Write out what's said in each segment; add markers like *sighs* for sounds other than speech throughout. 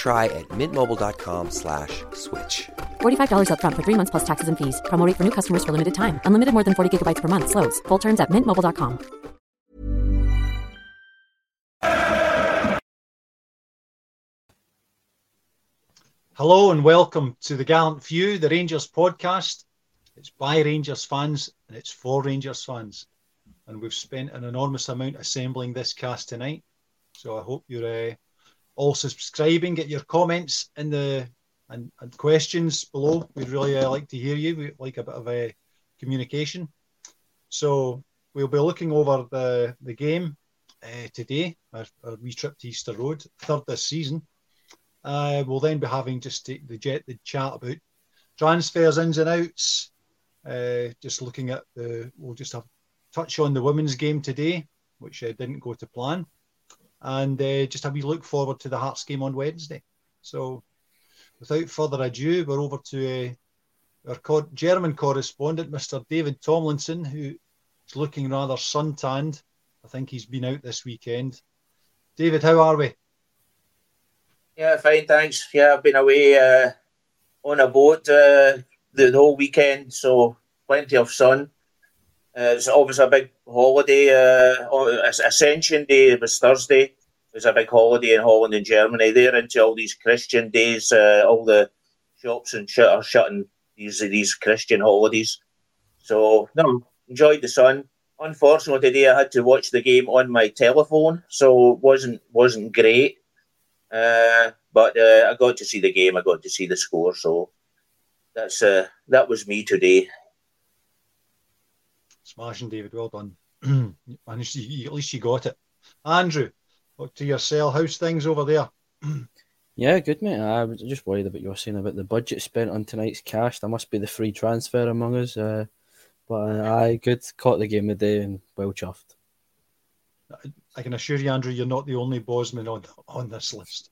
try at mintmobile.com slash switch. $45 upfront for three months plus taxes and fees. Promo rate for new customers for limited time. Unlimited more than 40 gigabytes per month. Slows. Full terms at mintmobile.com. Hello and welcome to the Gallant Few, the Rangers podcast. It's by Rangers fans and it's for Rangers fans. And we've spent an enormous amount assembling this cast tonight. So I hope you're uh, all subscribing. Get your comments in the and, and questions below. We'd really uh, like to hear you. We like a bit of a communication. So we'll be looking over the the game uh, today. Our, our wee trip to Easter Road, third this season. Uh, we'll then be having just the, the jet the chat about transfers, ins and outs. Uh, just looking at the, we'll just have touch on the women's game today, which uh, didn't go to plan, and uh, just have we look forward to the Hearts game on Wednesday. So, without further ado, we're over to uh, our co- German correspondent, Mr. David Tomlinson, who is looking rather suntanned. I think he's been out this weekend. David, how are we? Yeah, fine, thanks. Yeah, I've been away uh, on a boat uh, the, the whole weekend, so plenty of sun. Uh, it's obviously a big holiday. Uh, Ascension Day was Thursday. It was a big holiday in Holland and Germany. They're into all these Christian days. Uh, all the shops and shit are shutting these these Christian holidays. So no, enjoyed the sun. Unfortunately, today I had to watch the game on my telephone, so it wasn't wasn't great. Uh, but uh, I got to see the game. I got to see the score. So that's uh, that was me today. Smashing, David. Well done. *clears throat* Managed to, at least you got it. Andrew, look to yourself. How's things over there? *clears throat* Yeah, good mate. I was just worried about you were saying about the budget spent on tonight's cash. There must be the free transfer among us. Uh, but uh, I good caught the game of the day and well chuffed. I can assure you, Andrew, you're not the only Bosman on on this list.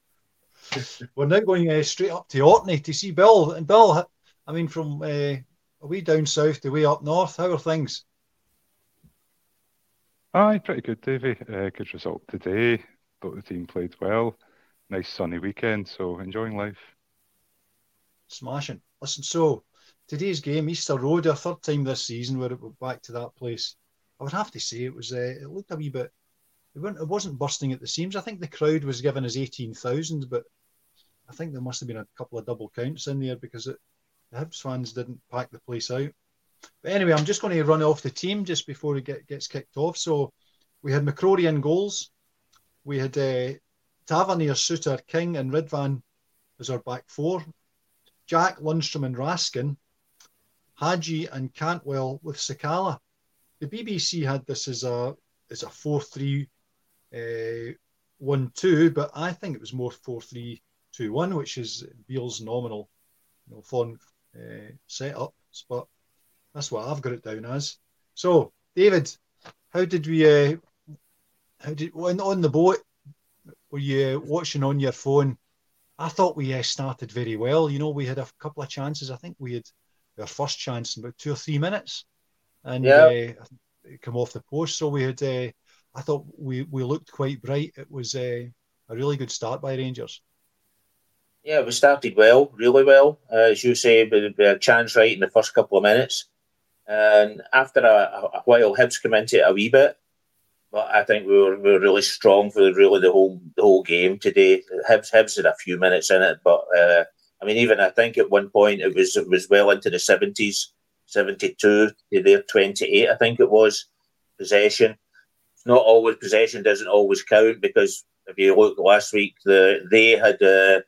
*laughs* We're now going uh, straight up to Orkney to see Bill. And Bill, I mean, from uh, way down south to way up north, how are things? Aye, pretty good, Davey. Uh, good result today. Thought the team played well. Nice sunny weekend, so enjoying life. Smashing. Listen, so today's game, Easter Road, our third time this season, we're back to that place. I would have to say it was. Uh, it looked a wee bit. It wasn't, it wasn't bursting at the seams. I think the crowd was given as eighteen thousand, but I think there must have been a couple of double counts in there because it, the Hibs fans didn't pack the place out. But anyway, I'm just going to run off the team just before it get, gets kicked off. So we had McCrorie in goals. We had uh, Tavernier, Souttar, King, and Ridvan as our back four. Jack, Lundstram, and Raskin. Hagi and Cantwell with Sakala. The BBC had this as a as a four three uh, one two, but I think it was more four three 2 1, which is Beale's nominal you know, fun uh, setup. But that's what I've got it down as. So, David, how did we, uh, how did, when on the boat, were you watching on your phone? I thought we uh, started very well. You know, we had a couple of chances. I think we had our first chance in about two or three minutes, and yeah. uh, come off the post. So we had. Uh, I thought we we looked quite bright. It was uh, a really good start by Rangers. Yeah, we started well, really well. Uh, as you say, we had a chance right in the first couple of minutes, and after a, a while, Hibs came into it a wee bit. But I think we were, we were really strong for really the whole the whole game today. Hibs Hibs had a few minutes in it, but uh, I mean, even I think at one point it was it was well into the seventies, seventy two their twenty eight. I think it was possession. It's not always possession doesn't always count because if you look last week, the they had uh,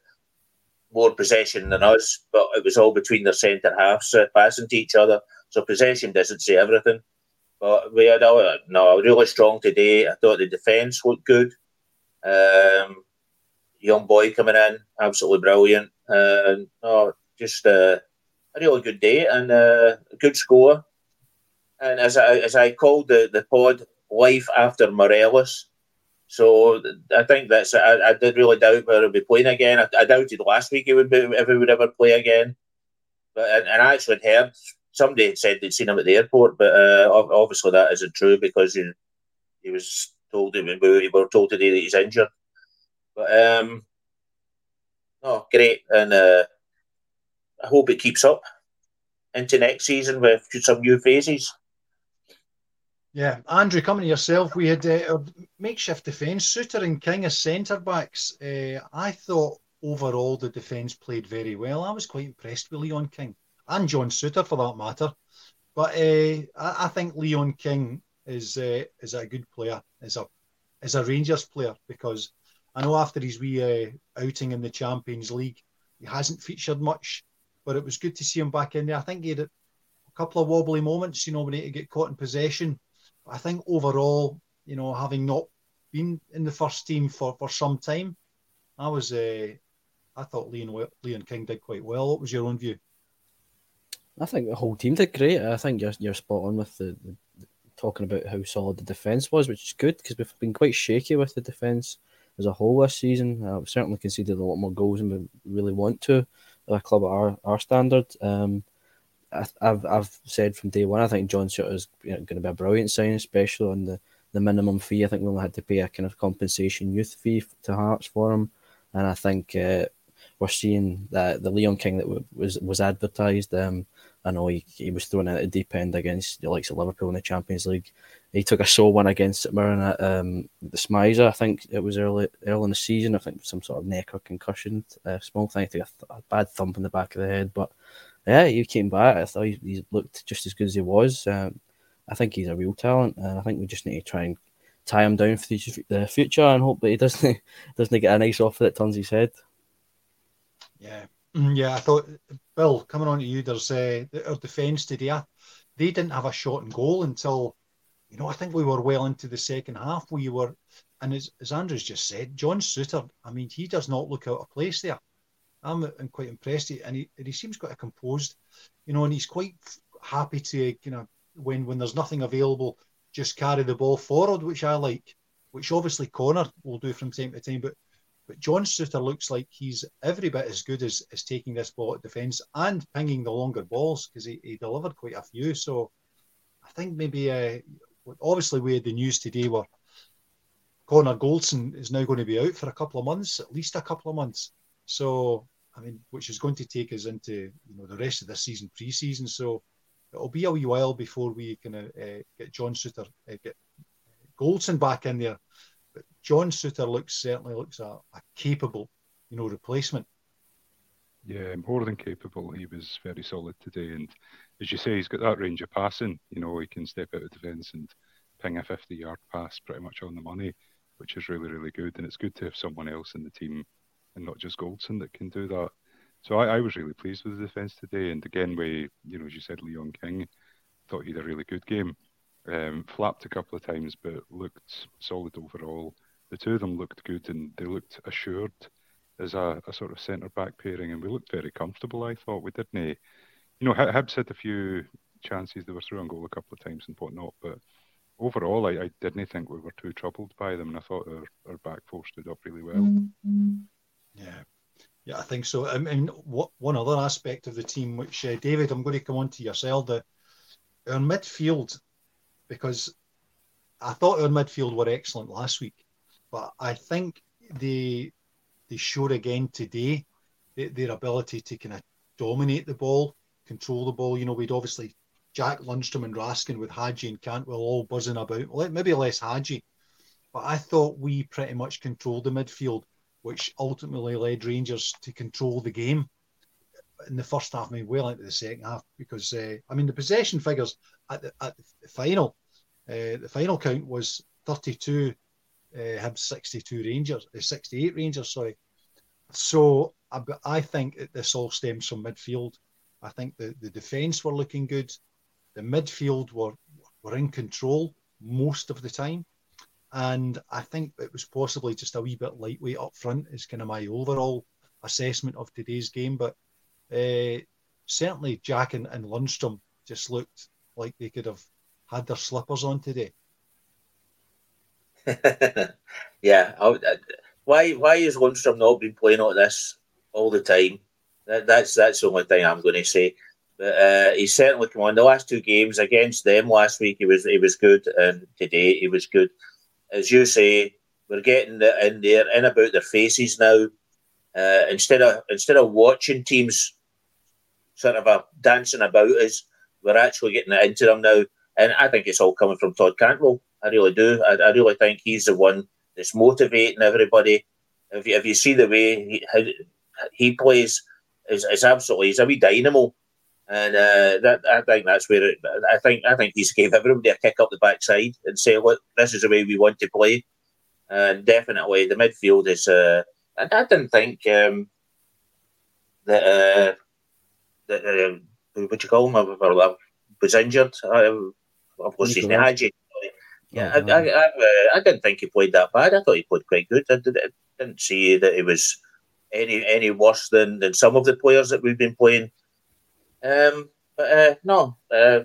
more possession than us, but it was all between their centre halves uh, passing to each other. So possession doesn't say everything. But we had a no really strong today. I thought the defence looked good. Um, young boy coming in, absolutely brilliant. Uh, just uh, a really good day and uh, a good score. And as I as I called the, the pod, life after Morelos. So I think that's I, I did really doubt whether he'd be playing again. I, I doubted last week he would be if he would ever play again. But and, and I actually heard somebody had said they'd seen him at the airport, but uh, obviously that isn't true because he, he was told we were told today that he's injured. But um, oh, great, and uh, I hope it keeps up into next season with some new phases. Yeah, Andrew, coming to yourself, we had uh, makeshift defence, Souttar and King as centre backs. Uh, I thought overall the defence played very well. I was quite impressed with Leon King and John Souttar for that matter. But uh, I, I, think Leon King is uh, is a good player, is a is a Rangers player because I know after his wee uh, outing in the Champions League, he hasn't featured much, but it was good to see him back in there. I think he had a couple of wobbly moments, you know, when he get caught in possession. But I think overall, you know, having not been in the first team for, for some time, I was uh, I thought Leon Leon King did quite well. What was your own view? I think the whole team did great. I think you're you're spot on with the, the talking about how solid the defence was, which is good because we've been quite shaky with the defence as a whole this season. Uh, we've certainly conceded a lot more goals than we really want to at a club at our, our standard. Um, I, have I've said from day one, I think John Souttar is you know, going to be a brilliant sign, especially on the, the minimum fee. I think we only had to pay a kind of compensation youth fee to Hearts for him, and I think uh, we're seeing that the Leon King that was was advertised. Um, I know he, he was thrown at the deep end against the likes of Liverpool in the Champions League. He took a sore one against St Mirren um, the Smizer, I think it was early early in the season. I think some sort of neck or concussion, uh, small thing. I think a, a, bad thump in the back of the head. But yeah, he came back. I thought he, he looked just as good as he was. Um, I think he's a real talent, and I think we just need to try and tie him down for the future and hope that he doesn't *laughs* doesn't get a nice offer that turns his head. Yeah, yeah. I thought Bill, coming on to you, there's uh, our defence today. They didn't have a shot and goal until, you know, I think we were well into the second half. We were, and as, as Andrews just said, John Souttar, I mean, he does not look out of place there. I'm, I'm quite impressed, and he, and he seems quite composed, you know, and he's quite happy to, you know, when when there's nothing available, just carry the ball forward, which I like, which obviously Connor will do from time to time, but but John Souttar looks like he's every bit as good as, as taking this ball at defence and pinging the longer balls because he, he delivered quite a few. So I think maybe, uh, obviously, we had the news today where Connor Goldson is now going to be out for a couple of months, at least a couple of months. So, I mean, which is going to take us into you know the rest of the season, pre-season. So it'll be a while before we can uh, get John Souttar, uh, get Goldson back in there John Souttar looks certainly looks a, a capable, you know, replacement. Yeah, more than capable. He was very solid today, and as you say, he's got that range of passing. You know, he can step out of defence and ping a 50-yard pass pretty much on the money, which is really, really good. And it's good to have someone else in the team, and not just Goldson that can do that. So I, I was really pleased with the defence today, and again, we, you know, as you said, Leon King thought he had a really good game. Um, flapped a couple of times, but looked solid overall. The two of them looked good and they looked assured as a, a sort of centre back pairing, and we looked very comfortable. I thought we didn't. You know, Hibs had a few chances they were through on goal a couple of times and whatnot, but overall, I, I didn't think we were too troubled by them, and I thought our, our back four stood up really well. Mm-hmm. Yeah, yeah, I think so. I mean, what one other aspect of the team, which uh, David, I'm going to come on to yourself, the our midfield, because I thought our midfield were excellent last week, but I think they they showed again today their ability to kind of dominate the ball, control the ball. You know, we'd obviously Jack Lundstram and Raskin with Hagi and Cantwell all buzzing about. Maybe less Hagi, but I thought we pretty much controlled the midfield, which ultimately led Rangers to control the game in the first half. I mean, well into the second half because uh, I mean the possession figures at the, at the final, uh, the final count was 32 uh, Hibs 62 Rangers, uh, 68 Rangers, sorry. So I, I think this all stems from midfield. I think the, the defence were looking good the midfield were were in control most of the time. And I think it was possibly just a wee bit lightweight up front, is kind of my overall assessment of today's game. But uh, certainly Jack and, and Lundstram just looked like they could have had their slippers on today. *laughs* yeah. Uh, why why is Lundstram not been playing like this all the time? That, that's that's the only thing I'm going to say. But uh, certainly come on. The last two games against them last week, he was he was good, and today he was good. As you say, we're getting in there in about their faces now. Uh, instead of instead of watching teams sort of uh, dancing about us, we're actually getting into them now. And I think it's all coming from Todd Cantwell. I really do. I, I really think he's the one that's motivating everybody. If you, if you see the way he, he plays, is, is absolutely he's a wee dynamo and uh, that I think that's where it, I think I think he's gave everybody a kick up the backside and say, look, this is the way we want to play. And definitely the midfield is. Uh, I, I didn't think um, that uh, that uh, what you call him I, was injured. I, his Hagi. Yeah, I, I, I, uh, I, didn't think he played that bad. I thought he played quite good. I, did, I didn't see that he was any any worse than, than some of the players that we've been playing um, but uh, no, uh,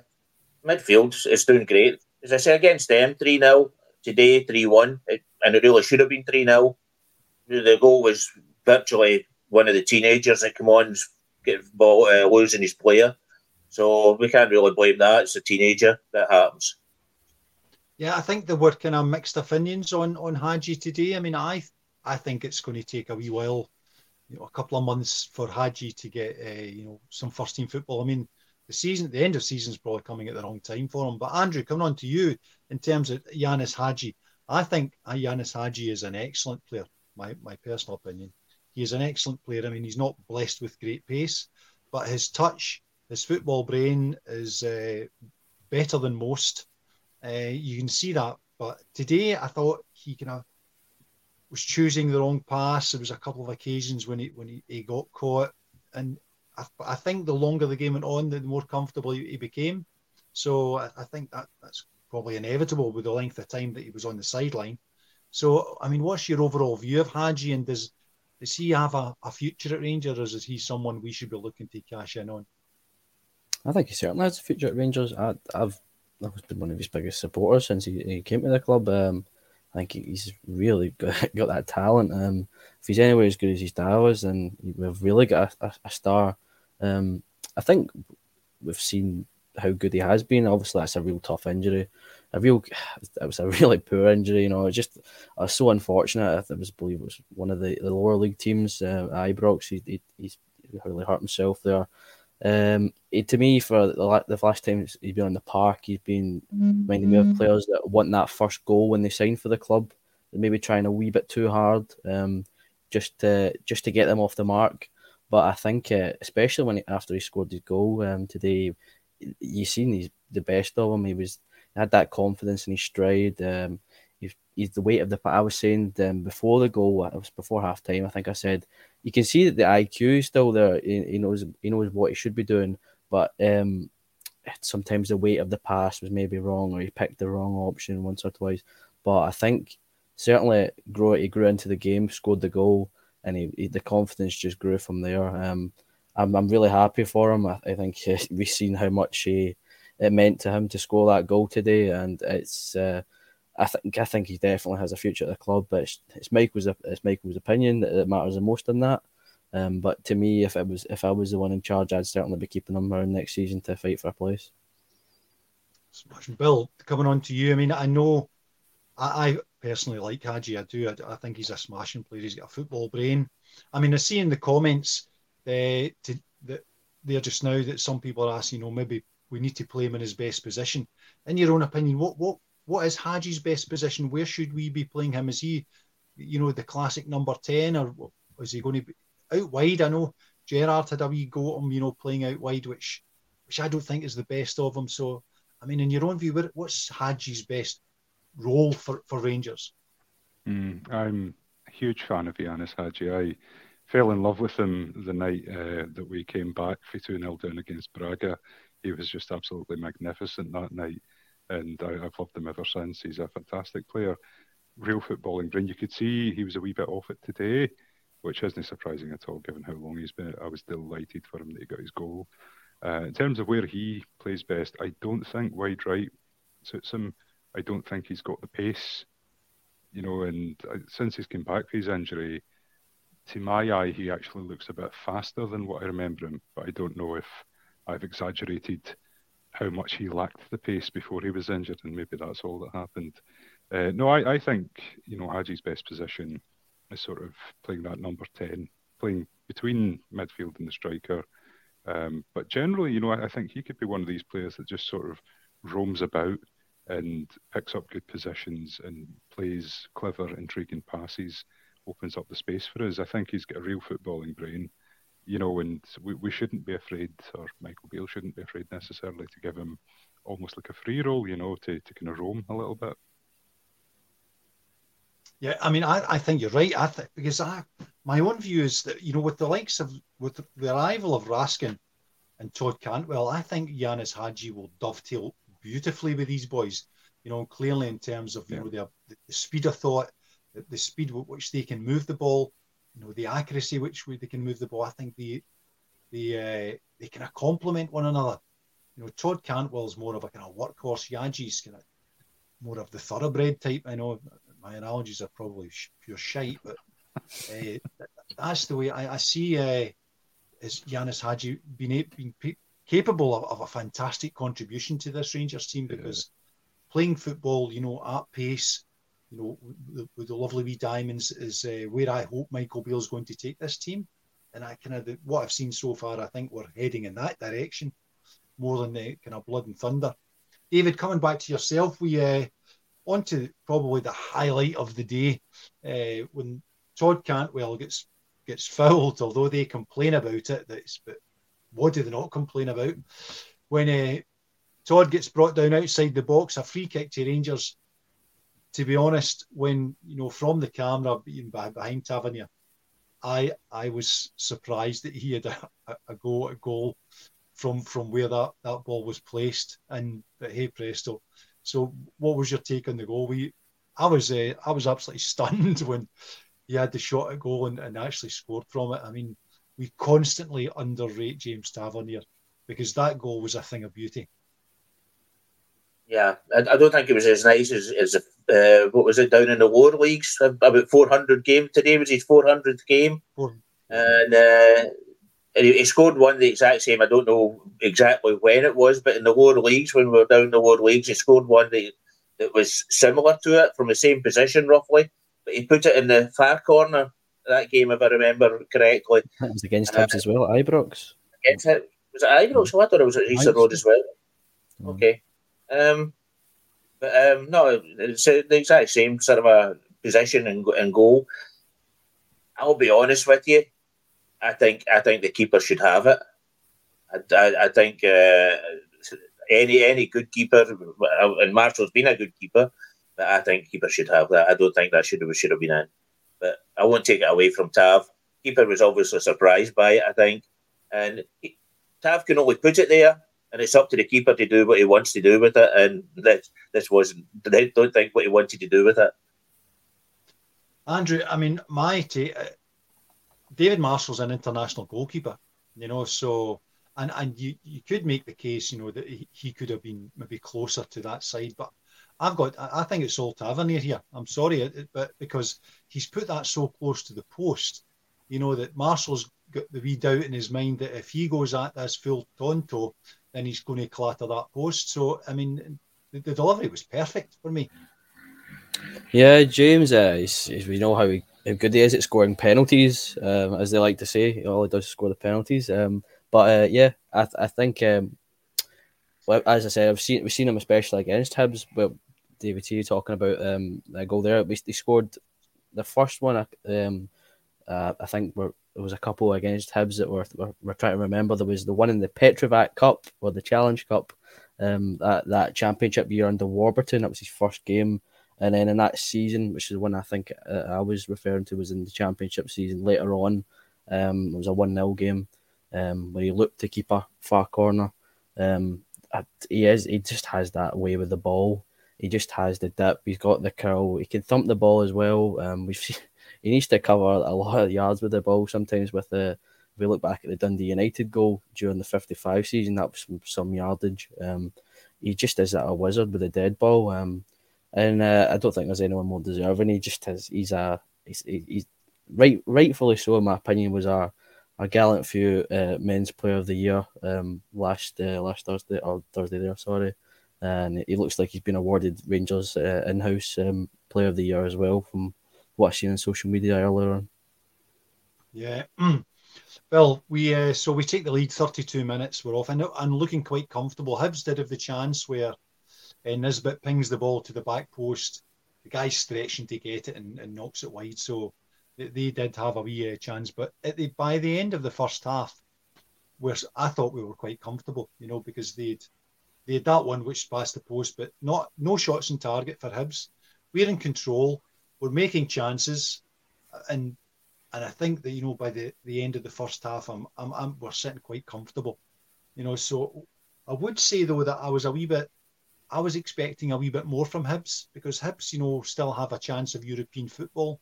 midfield is doing great. As I say, against them, 3 0, today 3 1, and it really should have been 3 0. The goal was virtually one of the teenagers that come on, get ball, uh, losing his player. So we can't really blame that. It's a teenager that happens. Yeah, I think there were kind of mixed opinions on on Hagi today. I mean, I I think it's going to take a wee while you know, a couple of months for Hagi to get uh, you know some first team football. I mean, the season, the end of season is probably coming at the wrong time for him. But Andrew, coming on to you in terms of Ianis Hagi, I think Ianis Hagi is an excellent player. My my personal opinion, he is an excellent player. I mean, he's not blessed with great pace, but his touch, his football brain is uh, better than most. Uh, you can see that. But today, I thought he kind of was choosing the wrong pass. There was a couple of occasions when he when he, he got caught, and I, I, think the longer the game went on, the more comfortable he became. So I, I, think that that's probably inevitable with the length of time that he was on the sideline. So I mean, what's your overall view of Hagi, and does does he have a, a future at Rangers, or is he someone we should be looking to cash in on? I think he certainly has a future at Rangers. I, have I've been one of his biggest supporters since he, he came to the club. Um, I think he's really *laughs* got, got that talent. Um, if he's anywhere as good as his dad was, then we've really got a, a, a star. Um, I think we've seen how good he has been. Obviously, that's a real tough injury. A real, *sighs* it was a really poor injury. You know, just I was so unfortunate. I was believe it was one of the, the lower league teams, uh, Ibrox. He, he, he's really hurt himself there. Um, it, to me, for the, the last time he's been on the park, he's been reminding me of players that want that first goal when they sign for the club. They're maybe trying a wee bit too hard, um, just to just to get them off the mark. But I think, uh, especially when he, after he scored his goal um, today, you seen he's the best of him. He was he had that confidence in his stride. Um, he's, the weight of the. I was saying um, before the goal, it was before half time. I think I said you can see that the IQ is still there. He, he knows he knows what he should be doing, but um, sometimes the weight of the pass was maybe wrong, or he picked the wrong option once or twice. But I think certainly grew he grew into the game, scored the goal. and he, he, the confidence just grew from there. Um, I'm I'm really happy for him. I, I think *laughs* we've seen how much he, it meant to him to score that goal today, and it's. Uh, I think I think he definitely has a future at the club, but it's, it's Michael's it's Michael's opinion that, that matters the most in that. Um, but to me, if it was if I was the one in charge, I'd certainly be keeping him around next season to fight for a place. Smashing Bill, coming on to you. I mean, I know I, I personally like Hagi. I do. I, I, think he's a smashing player. He's got a football brain. I mean, I see in the comments uh, to, that there just now that some people are asking, you know, maybe we need to play him in his best position. In your own opinion, what what what is Hagi's best position? Where should we be playing him? Is he, you know, the classic number ten, or is he going to be out wide? I know Gerrard had a wee go at him, you know, playing out wide, which which I don't think is the best of him. So, I mean, in your own view, what's Hagi's best role for, for Rangers? Mm, I'm a huge fan of Ianis Hagi. I fell in love with him the night uh, that we came back for 2 0 down against Braga. He was just absolutely magnificent that night, and I, have loved him ever since. He's a fantastic player, real footballing brain. You could see he was a wee bit off it today, which isn't surprising at all given how long he's been. I was delighted for him that he got his goal. Uh, in terms of where he plays best, I don't think wide right suits him. I don't think he's got the pace, you know. And uh, since he's come back from his injury, to my eye, he actually looks a bit faster than what I remember him. But I don't know if I've exaggerated how much he lacked the pace before he was injured, and maybe that's all that happened. Uh, no, I, I think you know Hagi's best position is sort of playing that number ten, playing between midfield and the striker. Um, but generally, you know, I, I think he could be one of these players that just sort of roams about and picks up good positions and plays clever, intriguing passes, opens up the space for us. I think he's got a real footballing brain, you know, and we, we shouldn't be afraid, or Michael Beale shouldn't be afraid necessarily to give him almost like a free role, you know, to, to kind of roam a little bit. Yeah, I mean, I, I think you're right. I think because I my own view is that you know with the likes of with the arrival of Raskin and Todd Cantwell, I think Ianis Hagi will dovetail beautifully with these boys. You know, clearly in terms of you yeah. know the, the speed of thought, the, the speed with which they can move the ball, you know, the accuracy which they can move the ball. I think the the uh, they kind of complement one another. You know, Todd Cantwell's more of a kind of workhorse. Hagi's kind of more of the thoroughbred type. I know my analogies are probably pure shite, but uh, that's the way I, I see. Uh, is Ianis Hagi being, being capable of, of a fantastic contribution to this Rangers team because yeah. playing football, you know, at pace, you know, with, with the lovely wee diamonds is uh, where I hope Michael Beale is going to take this team. And I kind of what I've seen so far, I think we're heading in that direction more than the kind of blood and thunder. David, coming back to yourself, we uh, on to probably the highlight of the day uh, when Todd Cantwell gets gets fouled, although they complain about it. That's but what do they not complain about? When uh, Todd gets brought down outside the box, a free kick to Rangers. To be honest, when you know from the camera being behind Tavernier, I I was surprised that he had a, a go a goal from from where that, that ball was placed. And but hey presto. So what was your take on the goal? We I was uh, I was absolutely *laughs* stunned when he had the shot at goal and, and actually scored from it. I mean, we constantly underrate James Tavernier because that goal was a thing of beauty. Yeah, I, I don't think it was as nice as, as uh, what was it down in the lower leagues? About 400 game today was his 400th game. Four. And uh, he, scored one the exact same. I don't know exactly when it was, but in the lower leagues, when we were down in the lower leagues, he scored one that, that was similar to it from the same position roughly. But he put it in the far corner that game, if I remember correctly. *laughs* That was against uh, as well, Ibrox. Against it. Was it Ibrox? Oh, I thought it was at Easter Road as well. Mm. Okay. Um, but um, no, it's the exact same sort of a position and, and goal. I'll be honest with you. I think I think the keeper should have it. I, I, I think uh, any any good keeper, and Marshall's been a good keeper, but I think keeper should have that. I don't think that should have should have been in but I won't take it away from Tav. Keeper was obviously surprised by it, I think, and he, Tav can only put it there, and it's up to the keeper to do what he wants to do with it. And this this wasn't. I don't think what he wanted to do with it. Andrew, I mean, my take. Uh, David Marshall's an international goalkeeper, you know, so and and you you could make the case, you know, that he, he could have been maybe closer to that side, but I've got I think it's all Tavernier here. I'm sorry, but because he's put that so close to the post, you know that Marshall's got the wee doubt in his mind that if he goes at this full tonto, then he's going to clatter that post. So I mean, the, the delivery was perfect for me. Yeah, James, uh, he's, he's, we know how, he, how good he is at scoring penalties, um, as they like to say. All he does is score the penalties. Um, but uh, yeah, I, th- I think, um, well, as I said, I've seen we've seen him especially against Hibs. Well, David T talking about um, that goal there. He scored the first one. Um, uh, I think there was a couple against Hibs that were, were, were trying to remember. There was the one in the Petrofac Cup or the Challenge Cup, um, that that championship year under Warburton. That was his first game, and then in that season, which is the one I think uh, I was referring to, was in the championship season later on. Um, it was a one 0 game um, where he looked to keep a far corner. Um, he is he just has that way with the ball. He just has the dip. He's got the curl. He can thump the ball as well. Um, we've *laughs* seen, he needs to cover a lot of yards with the ball. Sometimes with the if we look back at the Dundee United goal during the 55 season, that was some, some yardage. Um, he just is a wizard with a dead ball. Um, and uh, I don't think there's anyone more deserving. He just has. He's a. He's, he's right, rightfully so, in my opinion. Was a a gallant few uh, men's player of the year um, last uh, last Thursday or Thursday there. Sorry, and he looks like he's been awarded Rangers uh, in-house um, player of the year as well from what I've seen on social media earlier on. Yeah. Well, we uh, so we take the lead 32 minutes. We're off and, and looking quite comfortable. Hibs did have the chance where uh, Nisbet pings the ball to the back post. The guy's stretching to get it and, and knocks it wide. So they, they did have a wee uh, chance. But at the, by the end of the first half, where I thought we were quite comfortable, you know, because they'd they had that one which passed the post, but not no shots in target for Hibs. We're in control. We're making chances, uh, and and I think that you know by the, the end of the first half, I'm, I'm, I'm we're sitting quite comfortable, you know. So I would say though that I was a wee bit, I was expecting a wee bit more from Hibs because Hibs, you know, still have a chance of European football,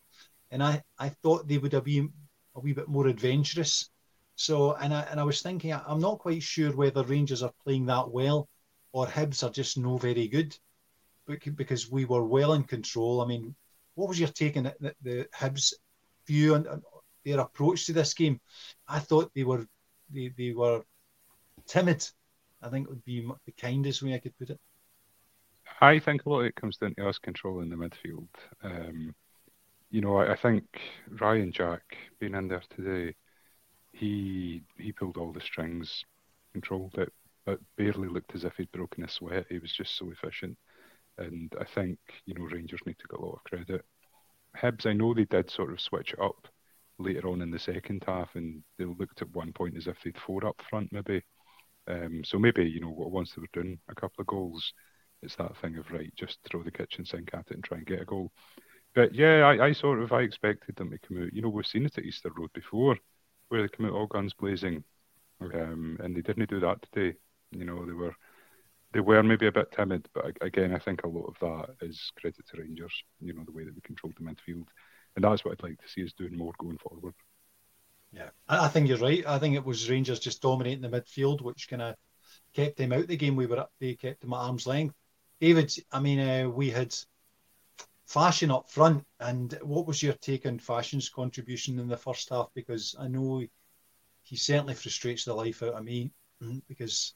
and I I thought they would have been a wee bit more adventurous. So and I and I was thinking I'm not quite sure whether Rangers are playing that well, or Hibs are just no very good, because we were well in control. I mean, what was your take on the, the Hibs view and, their approach to this game. I thought they were they, they were timid. I think would be the kindest way I could put it. I think a lot of it comes down to us controlling the midfield. Um, you know, I, I, think Ryan Jack being in there today, he he pulled all the strings, controlled it, but barely looked as if he'd broken a sweat. He was just so efficient, and I think you know Rangers need to get a lot of credit Hibs, I know they did sort of switch it up later on in the second half, and they looked at one point as if they'd four up front, maybe. Um, so maybe you know once they were doing a couple of goals, it's that thing of right, just throw the kitchen sink at it and try and get a goal. But yeah, I, I sort of I expected them to come out. You know, we've seen it at Easter Road before, where they come out all guns blazing, um, and they didn't do that today. You know, they were they were maybe a bit timid, but again, I think a lot of that is credit to Rangers. You know, the way that we controlled the midfield, and that's what I'd like to see us doing more going forward. Yeah, I think you're right. I think it was Rangers just dominating the midfield, which kind of kept them out the game. We were up, they kept them at arm's length. David, I mean, uh, we had Fashion up front, and what was your take on Fashion's contribution in the first half? Because I know he certainly frustrates the life out of me mm, because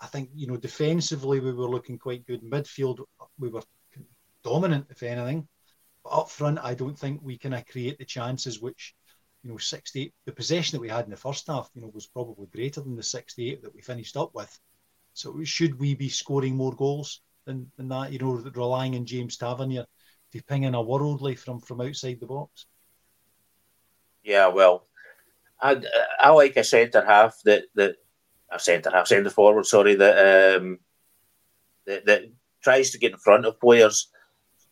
I think you know defensively we were looking quite good. Midfield we were dominant, if anything. But up front, I don't think we can create the chances which you know 68. The possession that we had in the first half, you know, was probably greater than the 68 that we finished up with. So should we be scoring more goals than, than that? You know, relying on James Tavernier to ping in a worldly from from outside the box. Yeah, well, I, I like a centre half that that a centre half, centre forward, sorry, that um, that, that tries to get in front of players.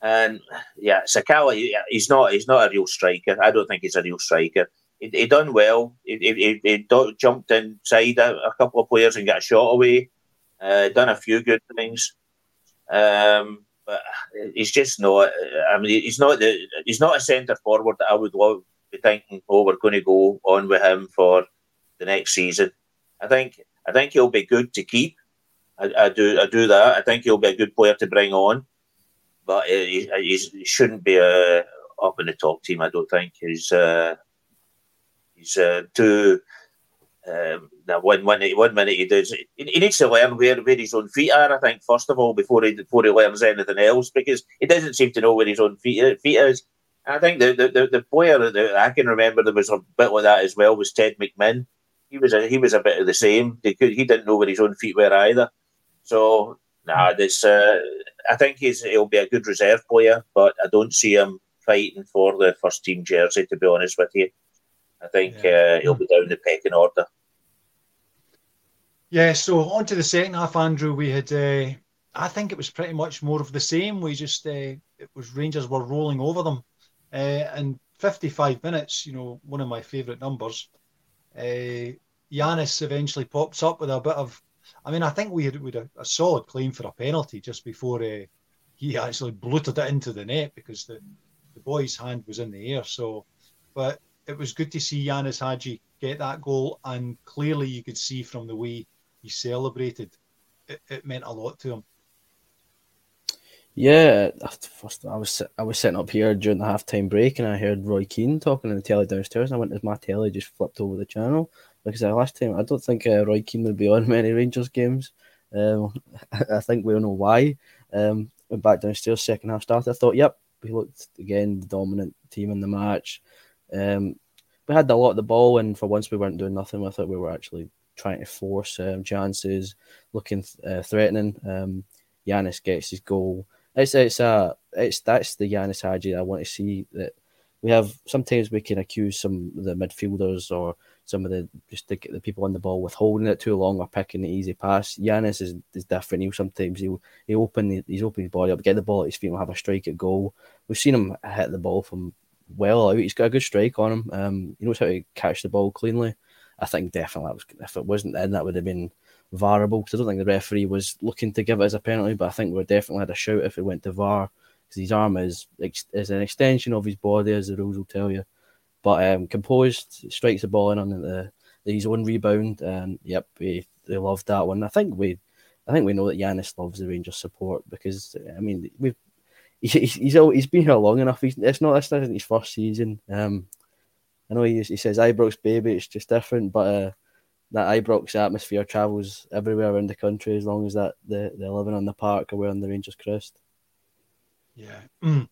And yeah, Sakala, he's not he's not a real striker. I don't think he's a real striker. He, he done well. He, he, he jumped inside a, a, couple of players and got a shot away. Uh, done a few good things. Um, but he's just not. I mean, he's not the he's not a centre forward that I would love be thinking, oh, we're going to go on with him for the next season. I think I think he'll be good to keep. I, I do I do that. I think he'll be a good player to bring on, but he, he shouldn't be uh, up in the top team. I don't think he's uh, he's uh, too. Um, now, one minute, one minute he does. He, needs to learn where, where his own feet are. I think first of all before he before he learns anything else, because he doesn't seem to know where his own feet feet is. I think the the, the player that I can remember there was a bit like that as well was Ted McMinn. He was a he was a bit of the same. He, could, he didn't know where his own feet were either. So nah, this uh, I think he's he'll be a good reserve player, but I don't see him fighting for the first team jersey. To be honest with you, I think yeah. uh, he'll be down the pecking order. Yeah. So on to the second half, Andrew. We had. Uh, I think it was pretty much more of the same. We just uh, it was Rangers were rolling over them uh, and 55 minutes, you know, one of my favourite numbers. Uh, Ianis eventually pops up with a bit of. I mean, I think we had, we had a, a solid claim for a penalty just before uh, he actually blooted it into the net because the, the boy's hand was in the air. So, but it was good to see Ianis Hagi get that goal, and clearly you could see from the way he celebrated, it, it meant a lot to him. Yeah, first I was I was sitting up here during the halftime break and I heard Roy Keane talking on the telly downstairs and I went to my telly just flipped over the channel because the last time I don't think uh, Roy Keane would be on *laughs* many Rangers games. Um, *laughs* I think we all know why. Um, went back downstairs, second half started. I thought, yep, we looked again the dominant team in the match. Um, we had a lot of the ball, and for once we weren't doing nothing with it. We were actually trying to force um, chances, looking uh, threatening. Um, Ianis gets his goal it's it's uh it's that's the Ianis Hagi I want to see that we have sometimes we can accuse some of the midfielders or some of the just the, the people on the ball with holding it too long or picking the easy pass. Ianis is, is different. He'll sometimes he'll he open he's open his body up, get the ball at his feet, and have a strike at goal. We've seen him hit the ball from well out. He's got a good strike on him. Um, he knows how to catch the ball cleanly. I think definitely was, if it wasn't then that would have been variable because I don't think the referee was looking to give it as a penalty, but I think we definitely had a shout if it went to VAR because his arm is is an extension of his body, as the rules will tell you. But um, composed, strikes the ball in on the, the his own rebound, and yep, we they loved that one. I think we, I think we know that Ianis loves the Rangers support because I mean we've he's he's, he's been here long enough. He's, it's not this isn't his first season. Um, I know he, he says Ibrox baby, it's just different, but uh, that Ibrox atmosphere travels everywhere around the country as long as that they, they're living on the park or wearing the Rangers crest. Yeah. *clears throat*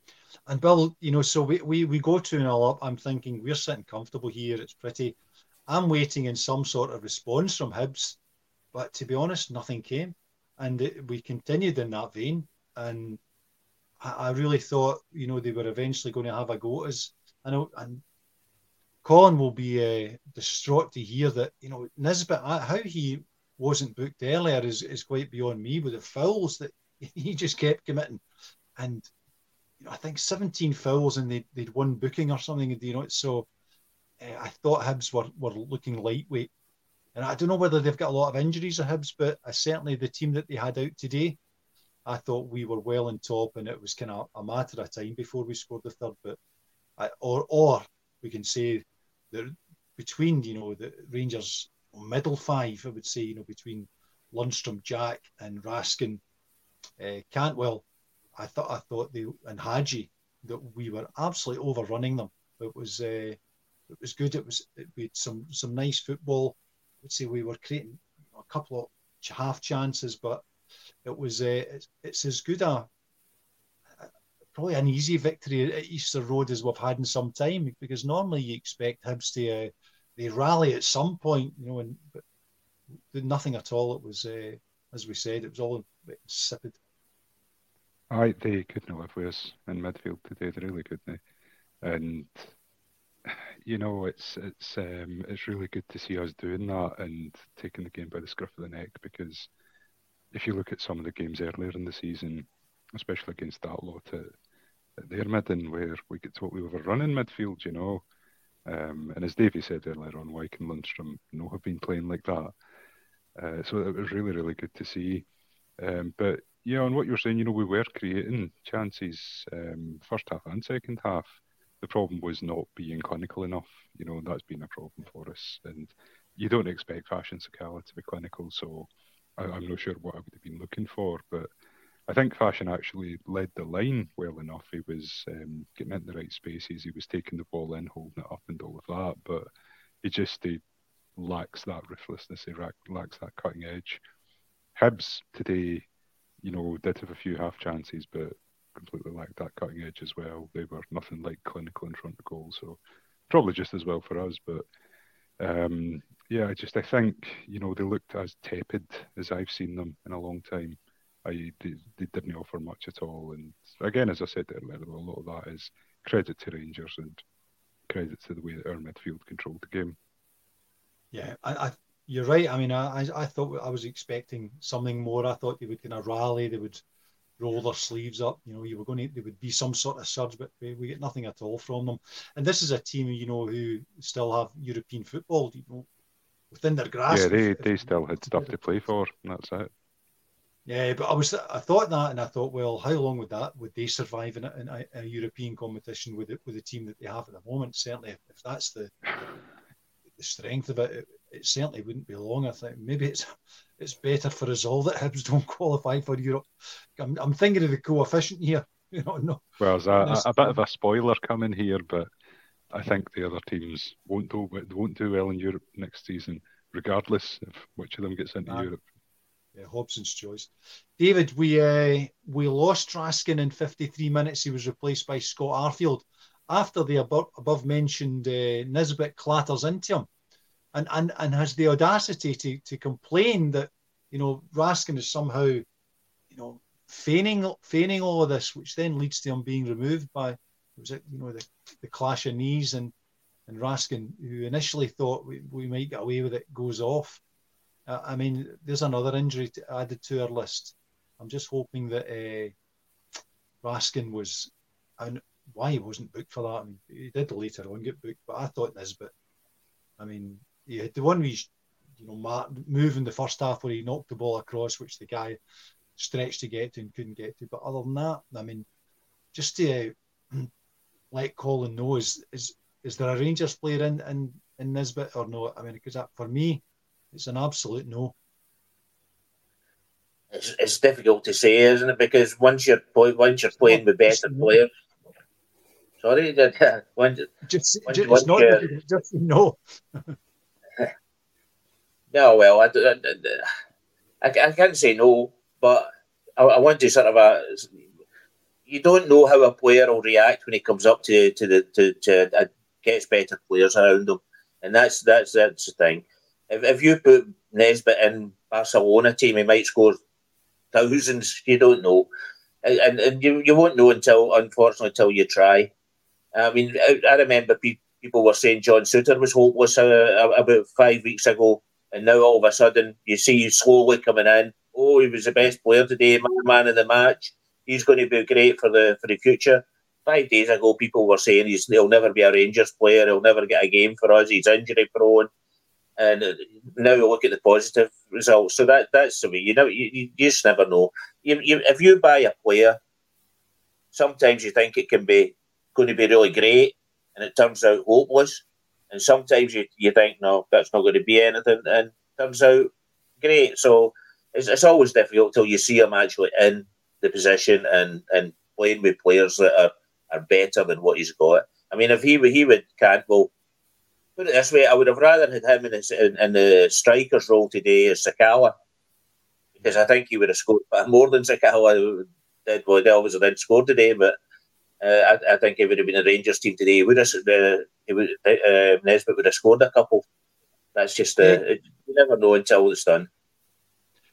And Bill, you know, so we, we, we go 2 0 up. I'm thinking we're sitting comfortable here. It's pretty. I'm waiting in some sort of response from Hibs. But to be honest, nothing came. And it, we continued in that vein. And I, I, really thought, you know, they were eventually going to have a go at us. Know, and Colin will be uh, distraught to hear that you know Nisbet uh, how he wasn't booked earlier is, is quite beyond me with the fouls that *laughs* he just kept committing, and you know I think 17 fouls and they they'd won booking or something. You know, so uh, I thought Hibs were were looking lightweight, and I don't know whether they've got a lot of injuries at Hibs, but uh, certainly the team that they had out today. I thought we were well on top, and it was kind of a matter of time before we scored the third. But I, or or we can say that between you know the Rangers middle five, I would say you know between Lundstram, Jack, and Raskin, uh, Cantwell. I thought I thought they and Hagi that we were absolutely overrunning them. It was uh, it was good. It was it, we had some some nice football. I would say we were creating a couple of half chances, but it was uh, it's, it's as good a probably an easy victory at Easter Road as we've had in some time because normally you expect Hibs to uh, they rally at some point, you know, and but nothing at all. It was uh, as we said, it was all insipid. Aye, they couldn't live with us in midfield today. They really couldn't. And you know, it's it's um, it's really good to see us doing that and taking the game by the scruff of the neck because if you look at some of the games earlier in the season, especially against that lot at, at their midden, where we get to what we were running midfield, you know. Um, and as Davey said earlier on, Wyke and Lundstram you know, have been playing like that. Uh, so it was really, really good to see. Um, but yeah, on what you're saying, you know, we were creating chances um, first half and second half. The problem was not being clinical enough. You know, that's been a problem for us. And you don't expect Fashion Sakala to be clinical, so I, am not sure what I would have been looking for. But I think Fashion actually led the line well enough. He was um, getting into the right spaces. He was taking the ball in, holding it up, and all of that. But he just he lacks that ruthlessness. He lacks that cutting edge. Hibs today, you know, did have a few half chances, but completely lacked that cutting edge as well. They were nothing like clinical in front of goal, so probably just as well for us. But um, yeah, I just I think you know they looked as tepid as I've seen them in a long time. I they, they didn't offer much at all, and again, as I said earlier, a lot of that is credit to Rangers and credit to the way that our midfield controlled the game. Yeah, I, I you're right. I mean, I, I thought I was expecting something more. I thought they would kind of rally, they would roll their sleeves up. You know, you were going to there would be some sort of surge, but we, we get nothing at all from them. And this is a team, you know, who still have European football, you know, within their grasp. Yeah, they, they still had stuff to play for. that's it. Yeah, but I was I thought that, and I thought, well, how long would that would they survive in a, in a, a European competition with it with the team that they have at the moment? Certainly, if, if that's the the strength of it, it, it, certainly wouldn't be long. I think maybe it's it's better for us all that Hibs don't qualify for Europe. I'm, I'm thinking of the coefficient here. *laughs* You know, no. Well, there's a, a, bit of a spoiler coming here, but I think the other teams won't do won't do well in Europe next season, regardless of which of them gets into Europe. Yeah, Hobson's choice. David, we uh, we lost Raskin in 53 minutes. He was replaced by Scott Arfield after the above, above mentioned uh, Nisbet clatters into him and, and, and has the audacity to, to complain that, you know, Raskin is somehow, you know, feigning feigning all of this, which then leads to him being removed by, was it, you know, the, the clash of knees and, and Raskin, who initially thought we, we might get away with it, goes off. Uh, I mean, there's another injury to, added to our list. I'm just hoping that uh, Raskin was, and why he wasn't booked for that. I mean, he did later on get booked, but I thought this, but I mean, had the one where he's, you know, moving the first half where he knocked the ball across, which the guy stretched to get to and couldn't get to. But other than that, I mean, just to uh, *clears throat* let Colin know is is is there a Rangers player in in, in Nisbet or no? I mean, because that for me, it's an absolute no. It's, it's difficult to say, isn't it? Because once you're once you're playing with better players, Sorry, *laughs* that when, just, when, just, it's not just no. *laughs* no, well, I, I, I, can't say no, but I, I want to sort of a. Uh, you don't know how a player will react when he comes up to to the to, to uh, gets better players around him, and that's that's that's the thing. If, if you put Nisbet in Barcelona team, he might score thousands. You don't know, and and you, you won't know until unfortunately until you try. I mean, I, I remember pe- people were saying John Souttar was hopeless uh, about five weeks ago, and now all of a sudden you see you slowly coming in. Oh, he was the best player today, man, man of the match. He's going to be great for the for the future. Five days ago, people were saying he's, he'll never be a Rangers player. He'll never get a game for us. He's injury prone. And uh, now you look at the positive results. So that that's the way. You know, you, you just never know. You, you, if you buy a player, sometimes you think it can be going to be really great, and it turns out hopeless. And sometimes you, you think, no, that's not going to be anything, and turns out great. So it's, it's always difficult till you see him actually in the position and, and playing with players that are, are better than what he's got. I mean, if he he would can't go. Put it this way, I would have rather had him in, his, in, in the striker's role today as Sakala, because I think he would have scored *laughs* more than Sakala did. Well, they obviously didn't score today, but I, I, think it would have been a Rangers team today. He would have, uh, he would, uh, Nisbet would have scored a couple. That's just, uh, yeah. you never know until it's done.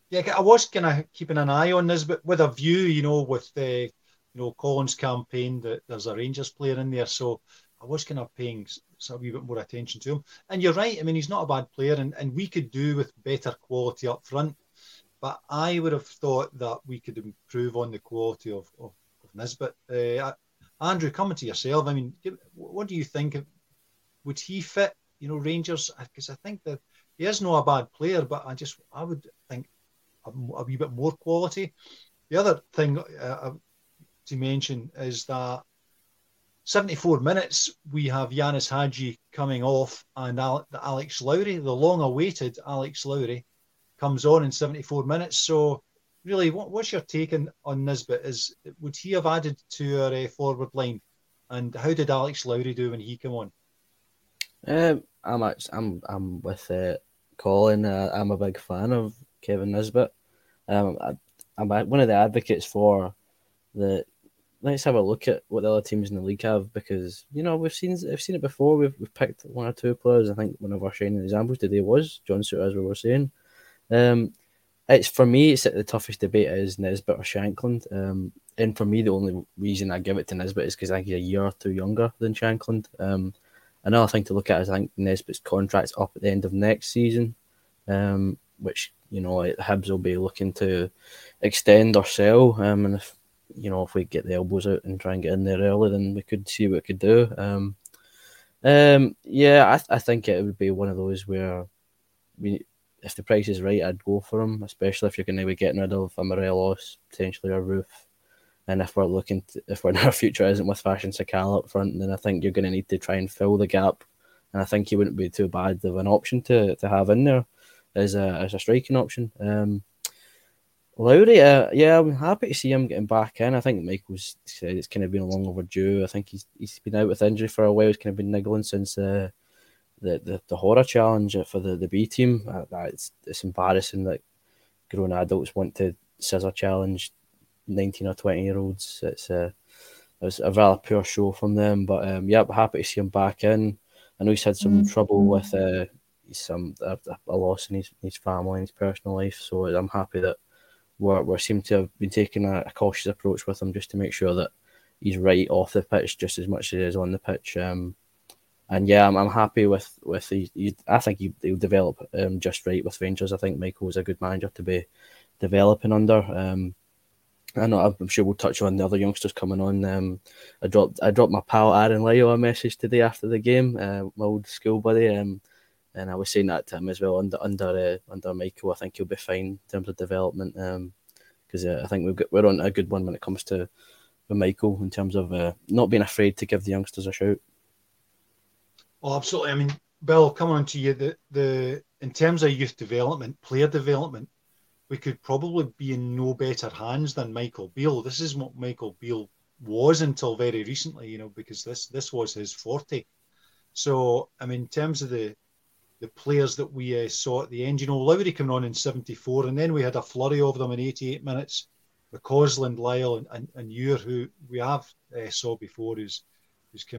Yeah, I was kind of keeping an eye on this, but with a view, you know, with the, you know, Colin's campaign that there's a Rangers player in there, so I was kind of paying a wee bit more attention to him. And you're right. I mean, he's not a bad player, and, and we could do with better quality up front. But I would have thought that we could improve on the quality of, of, of Nisbet. Uh, Andrew, coming to yourself, I mean, what do you think? Would he fit, you know, Rangers? Because I think that he is not a bad player, but I just, I would think a, a wee bit more quality. The other thing uh, uh to mention is that 74 minutes, we have Ianis Hagi coming off, and Alex Lowry, the long-awaited Alex Lowry, comes on in 74 minutes. So, really, what, what's your take on, on Nisbet? Is would he have added to our uh, forward line, and how did Alex Lowry do when he came on? Um, I'm actually, I'm I'm with uh, Colin. Uh, I'm a big fan of Kevin Nisbet. Um, I, I'm one of the advocates for the let's have a look at what the other teams in the league have because you know we've seen I've seen it before. We've we've picked one or two players. I think one of our shining examples today was John Souttar, as we were saying. Um, it's for me, it's the toughest debate is Nisbet or Shankland. Um, and for me, the only reason I give it to Nisbet is because I think he's a year or two younger than Shankland. Um, another thing to look at is I think Nisbet's contract's up at the end of next season, um, which you know Hibs will be looking to extend or sell. Um, and if you know, if we get the elbows out and try and get in there early, then we could see what we could do. Um, um, yeah, I, th- I think it would be one of those where we, if the price is right, I'd go for him, especially if you're going to be getting rid of a Morelos, potentially a Roofe. And if we're looking, to, if we're *laughs* in our future isn't with Fashion Sakala up front, then I think you're going to need to try and fill the gap. And I think he wouldn't be too bad of an option to, to have in there as a as a striking option. Um, Lowry, uh, yeah, I'm happy to see him getting back in. I think Michael's said it's kind of been long overdue. I think he's he's been out with injury for a while. He's kind of been niggling since uh, the, the the horror challenge for the, the B team. Uh, it's it's embarrassing that grown adults want to scissor challenge nineteen or twenty year olds. It's a it was a rather poor show from them. But um, yeah, happy to see him back in. I know he's had some mm-hmm. trouble with uh, some a, a loss in his his family and his personal life. So I'm happy that we're, we seem to have been taking a, a, cautious approach with him just to make sure that he's right off the pitch just as much as he is on the pitch. Um, and yeah, I'm, I'm happy with with he, he I think he, will develop um, just right with Rangers. I think Michael is a good manager to be developing under. Um, I know I'm sure we'll touch on the other youngsters coming on. Um, I dropped I dropped my pal Aaron Lyle a message today after the game, uh, my old school buddy. Um, and I was saying that to him as well under under uh, under Michael. I think he'll be fine in terms of development. because um, uh, I think we've got, we're on a good one when it comes to Michael in terms of uh, not being afraid to give the youngsters a shout. Oh, absolutely. I mean, Bill, come on to you. The the in terms of youth development, player development, we could probably be in no better hands than Michael Beale. This is what Michael Beale was until very recently, you know, because this this was his forte. So, I mean, in terms of the the players that we uh, saw at the end. You know, Lowry coming on in 74, and then we had a flurry of them in 88 minutes. McCausland, Lyle, and, and, and Ure, who we have uh, saw before, who's, who's come.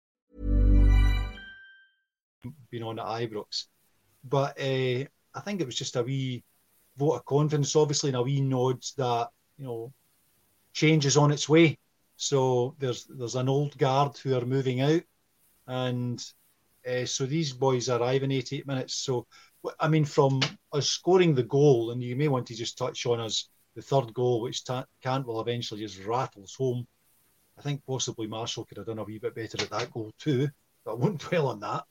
Been on at Ibrox. But uh, I think it was just a wee vote of confidence, obviously, and a wee nod that, you know, change is on its way. So there's there's an old guard who are moving out and uh, so these boys arrive in 88 minutes. So, I mean, from us scoring the goal, and you may want to just touch on us the third goal, which Ta- Cantwell eventually just rattles home. I think possibly Marshall could have done a wee bit better at that goal too, but I won't *laughs* dwell on that.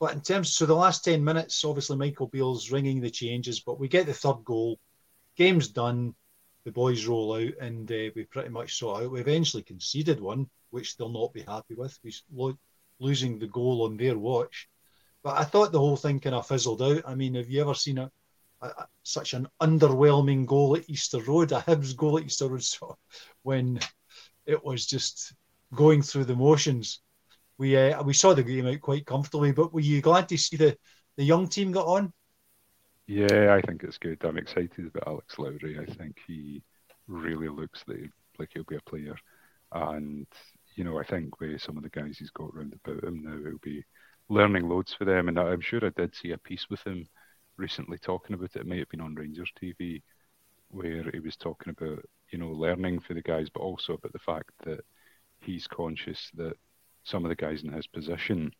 But in terms, so the last 10 minutes, obviously Michael Beale's ringing the changes, but we get the third goal. Game's done. The boys roll out, and uh, we pretty much saw out. We eventually conceded one, which they'll not be happy with. We losing the goal on their watch. But I thought the whole thing kind of fizzled out. I mean, have you ever seen a, a, such an underwhelming goal at Easter Road, a Hibs goal at Easter Road, *laughs* when it was just going through the motions? We uh, we saw the game out quite comfortably, but were you glad to see the, the young team got on? Yeah, I think it's good. I'm excited about Alex Lowry. I think he really looks like he'll be a player, and you know, I think with some of the guys he's got around about him now, he'll be learning loads for them. And I'm sure I did see a piece with him recently talking about it. It might have been on Rangers TV, where he was talking about you know, learning for the guys, but also about the fact that he's conscious that some of the guys in his position,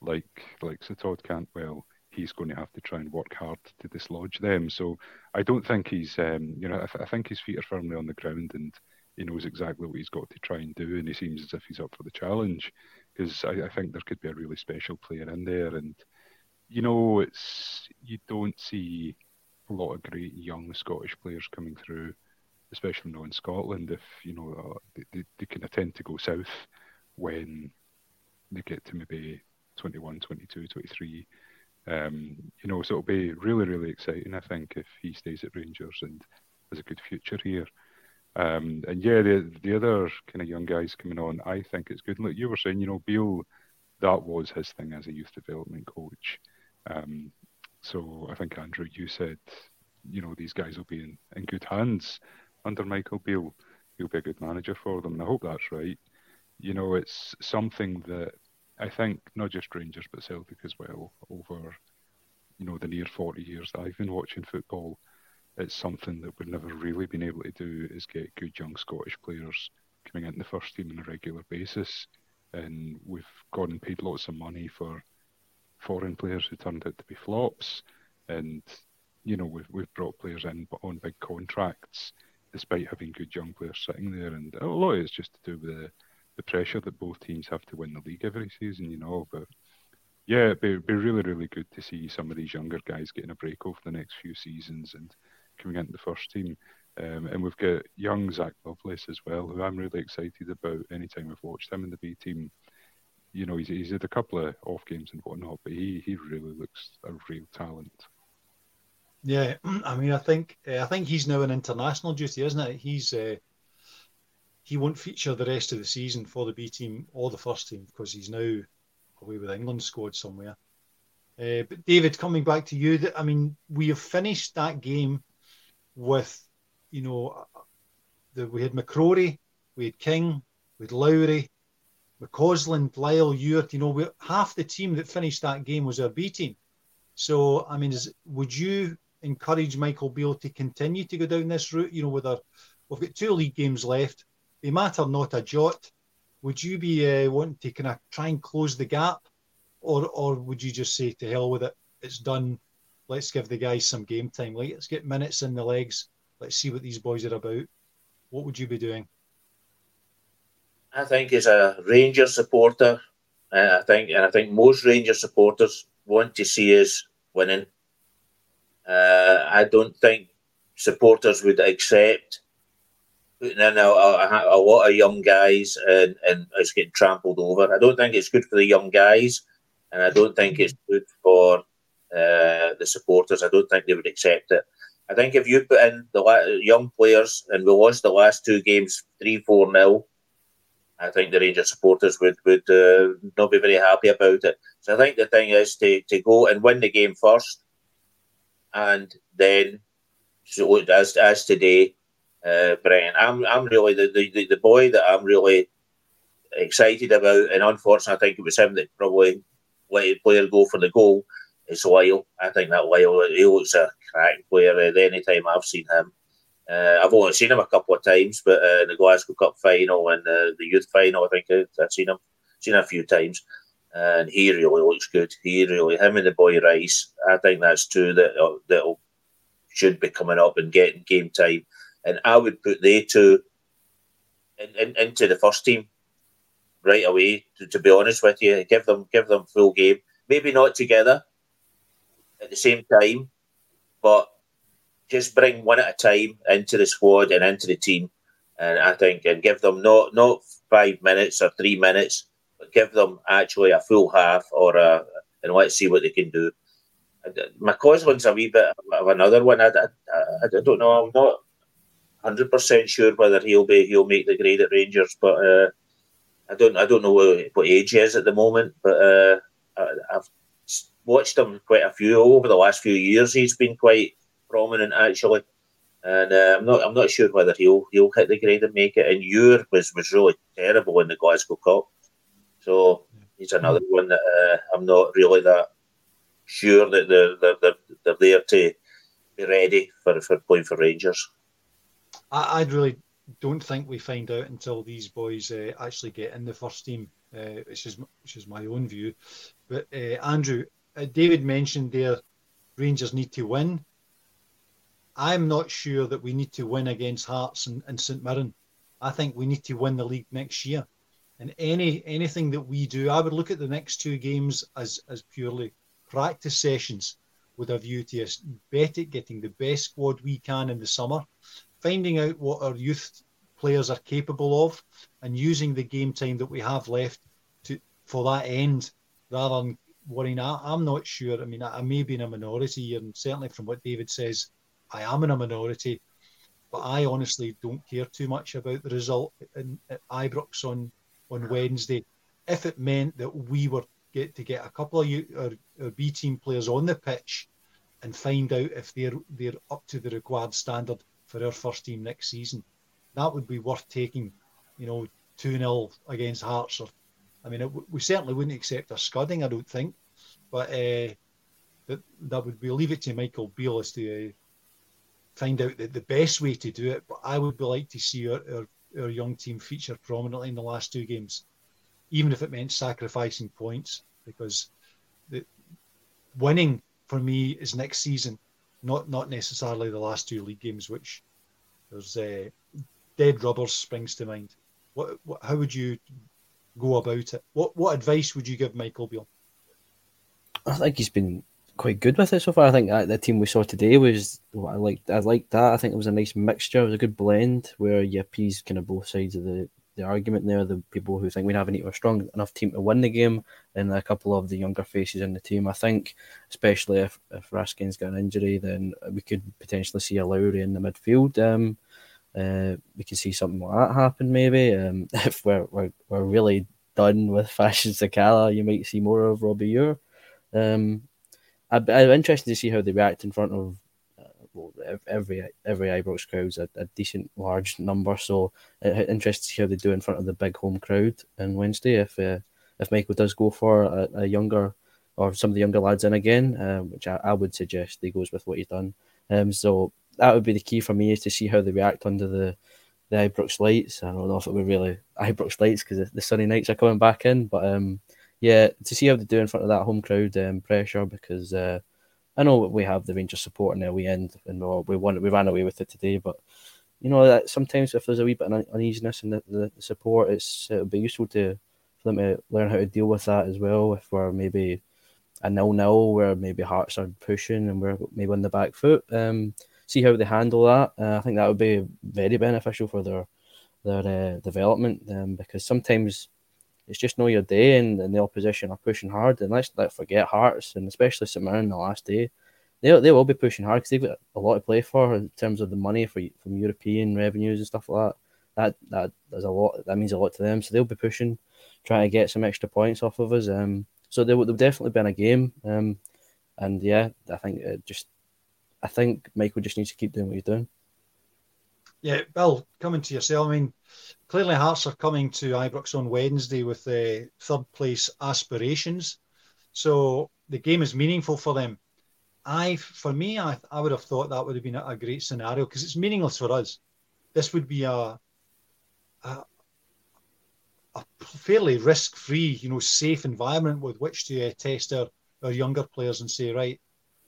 like like Sir Todd Cantwell, he's going to have to try and work hard to dislodge them. So I don't think he's, um, you know, I, th- I, think his feet are firmly on the ground and he knows exactly what he's got to try and do, and he seems as if he's up for the challenge. Because I, I think there could be a really special player in there, and you know, it's you don't see a lot of great young Scottish players coming through, especially now in Scotland. If you know, uh, they, they, they can tend to go south when they get to maybe 21, 22, 23. Um, you know, so it'll be really, really exciting, I think, if he stays at Rangers and has a good future here. Um, and yeah, the the other kind of young guys coming on, I think it's good. Like you were saying, you know, Beale, that was his thing as a youth development coach. Um, so I think Andrew, you said, you know, these guys will be in, in good hands under Michael Beale. He'll be a good manager for them. And I hope that's right. You know, it's something that I think not just Rangers but Celtic as well over, you know, the near 40 years that I've been watching football it's something that we've never really been able to do is get good young Scottish players coming into the first team on a regular basis. And we've gone and paid lots of money for foreign players who turned out to be flops. And, you know, we've, we've brought players in on big contracts despite having good young players sitting there. And a lot of it's just to do with the, the pressure that both teams have to win the league every season, you know. But yeah, it'd be, be really, really good to see some of these younger guys getting a break over the next few seasons and coming into the first team. Um, and we've got young Zak Lovelace as well, who I'm really excited about. Anytime I've watched him in the B team, you know, he's, he's had a couple of off games and whatnot, but he, he really looks a real talent. Yeah, *clears throat* I mean, I think uh, I think he's now an international duty, isn't it? He's uh, he won't feature the rest of the season for the B team or the first team because he's now away with England squad somewhere. Uh, but David, coming back to you, I mean, we have finished that game with, you know, the, we had McCrorie, we had King, we had Lowry, McCausland, Lyle, Ewart. You know, we, half the team that finished that game was our B team. So, I mean, is, would you encourage Michael Beale to continue to go down this route? You know, with our, we've got two league games left. They matter not a jot. Would you be uh, wanting to kind of try and close the gap, or or would you just say to hell with it? It's done let's give the guys some game time. Let's get minutes in the legs. Let's see what these boys are about. What would you be doing? I think as a Ranger supporter, uh, I think, and I think most Ranger supporters want to see us winning. Uh, I don't think supporters would accept putting in a, a, lot of young guys and, and it's getting trampled over. I don't think it's good for the young guys, and I don't think it's good for uh, the supporters. I don't think they would accept it. I think if you put in the young players and we lost the last two games three four nil, I think the Rangers supporters would would uh, not be very happy about it. So I think the thing is to to go and win the game first, and then so as as today, uh, Brian, I'm I'm really the, the the boy that I'm really excited about, and unfortunately, I think it was him that probably let the player go for the goal It's Lyle. I think that Lyle, he looks a crack player any time I've seen him. Uh, I've only seen him a couple of times, but uh, the Glasgow Cup final and uh, the youth final, I think I've seen him, seen him a few times, and he really looks good. He really, him and the boy Rice, I think that's two that that should be coming up and getting game time, and I would put they two in, in, into the first team right away. To, to be honest with you, give them give them full game. Maybe not together, at the same time, but just bring one at a time into the squad and into the team. And I think and give them not not five minutes or three minutes, but give them actually a full half or a, and let's see what they can do. McCausland's a wee bit of another one. I, I, I don't know. I'm not hundred percent sure whether he'll be he'll make the grade at Rangers, but uh, I don't I don't know what, age he is at the moment. But uh, I, have watched him quite a few over the last few years. He's been quite prominent actually, and uh, I'm not I'm not sure whether he'll he'll hit the grade and make it. And Ure was was really terrible in the Glasgow Cup, so he's another one that uh, I'm not really that sure that they're they're, they're, they're there to be ready for for playing for Rangers. I, I really don't think we find out until these boys uh, actually get in the first team, uh, which is which is my own view. But uh, Andrew, uh, David mentioned there, Rangers need to win. I'm not sure that we need to win against Hearts and, and St Mirren. I think we need to win the league next year. And any anything that we do, I would look at the next two games as as purely practice sessions with a view to us bet at getting the best squad we can in the summer, finding out what our youth players are capable of, and using the game time that we have left to for that end, rather than worrying. I, I'm not sure. I mean, I, I may be in a minority, and certainly from what David says, I am in a minority. But I honestly don't care too much about the result in, at Ibrox on on Wednesday. If it meant that we were get to get a couple of you, our, our B team players on the pitch and find out if they're they're up to the required standard for our first team next season, that would be worth taking. You know, two 0 against Hearts. Or, I mean, it, we certainly wouldn't accept a scudding. I don't think, but uh, that that would be leave it to Michael Beale as to uh, find out the, the best way to do it. But I would be like to see our, our our young team feature prominently in the last two games, even if it meant sacrificing points, because the winning for me is next season, not not necessarily the last two league games, which there's uh, dead rubbers springs to mind. What, what how would you go about it? What what advice would you give Michael Beale? I think he's been quite good with it so far. I think the team we saw today was what I liked. I liked that. I think it was a nice mixture. It was a good blend where you appease kind of both sides of the, the argument there. The people who think we haven't a strong enough team to win the game, and a couple of the younger faces in the team. I think, especially if if Raskin's got an injury, then we could potentially see a Lowry in the midfield. Um, uh, we could see something like that happen maybe. Um, *laughs* if we're, we're we're really done with *laughs* Fashion Sakala, you might see more of Robbie Ure. Um, I'd, I'm interested to see how they react in front of well, every every Ibrox crowd's a, a decent large number. So uh, interested to see how they do in front of the big home crowd on Wednesday. If uh, if Michael does go for a, a, younger or some of the younger lads in again, um, which I, I, would suggest he goes with what he's done. Um, so that would be the key for me is to see how they react under the the Ibrox lights. I don't know if it would really Ibrox lights because the sunny nights are coming back in, but um, yeah, to see how they do in front of that home crowd um, pressure because uh, I know we have the Rangers support in the we end and we won we ran away with it today, but you know that sometimes if there's a wee bit of uneasiness in the, the, the support, it's it'll be useful to for them to learn how to deal with that as well. If we're maybe a nil nil where maybe Hearts are pushing and we're maybe on the back foot, um, see how they handle that. Uh, I think that would be very beneficial for their their uh, development um, because sometimes it's just know your day, and, and the opposition are pushing hard. And let's not forget Hearts, and especially St Mirren the last day. They, they will be pushing hard because they've got a lot to play for in terms of the money for from European revenues and stuff like that. That that there's a lot. That means a lot to them. So they'll be pushing, trying to get some extra points off of us. Um, so there will definitely be in a game. Um, and yeah, I think it just, I think Michael just needs to keep doing what he's doing. Yeah, Bill, coming to yourself. I mean, clearly Hearts are coming to Ibrox on Wednesday with the third place aspirations, so the game is meaningful for them. I, for me, I, I would have thought that would have been a, a great scenario because it's meaningless for us. This would be a a, a fairly risk-free, you know, safe environment with which to uh, test our, our younger players and say, right,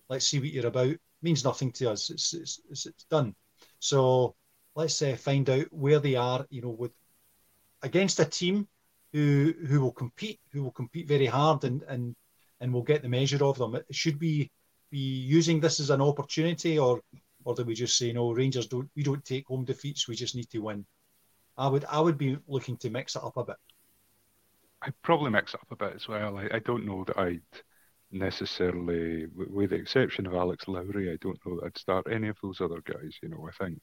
let's see what you're about. It means nothing to us. It's it's, it's, it's done. So let's uh, find out where they are. You know, with against a team who who will compete, who will compete very hard, and and and will get the measure of them. Should we be using this as an opportunity, or or do we just say no? Rangers don't. We don't take home defeats. We just need to win. I would I would be looking to mix it up a bit. I'd probably mix it up a bit as well. I, I don't know that I'd necessarily, with the exception of Alex Lowry, I don't know that I'd start any of those other guys. You know, I think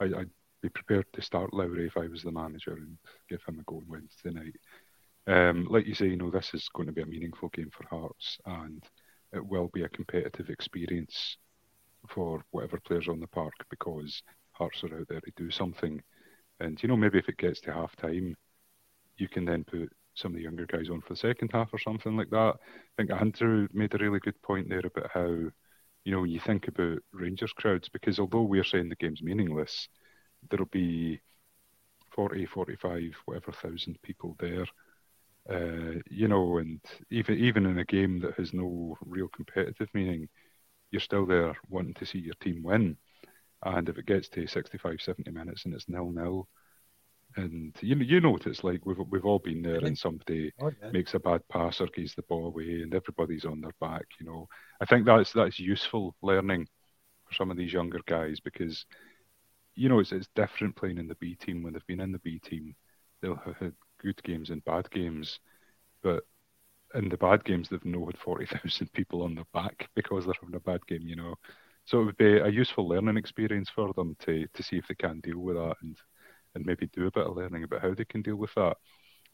I, would be prepared to start Lowry if I was the manager and give him a go on Wednesday night. Um, like you say, you know, this is going to be a meaningful game for Hearts, and it will be a competitive experience for whatever players on the park because Hearts are out there to do something. And you know, maybe if it gets to half time, you can then put some of the younger guys on for the second half or something like that. I think Andrew made a really good point there about how you know, when you think about Rangers crowds because although we're saying the game's meaningless, there'll be 40, 45, whatever thousand people there. Uh, you know, and even even in a game that has no real competitive meaning, you're still there wanting to see your team win. And if it gets to 65, 70 minutes and it's nil nil, and you know, you know what it's like. We've we've all been there, and somebody oh, yeah. makes a bad pass or gives the ball away, and everybody's on their back. You know, I think that's that's useful learning for some of these younger guys because you know it's it's different playing in the B team when they've been in the B team. They'll have had good games and bad games, but in the bad games they've no had forty thousand *laughs* people on their back because they're having a bad game. You know, so it would be a useful learning experience for them to to see if they can deal with that and and maybe do a bit of learning about how they can deal with that.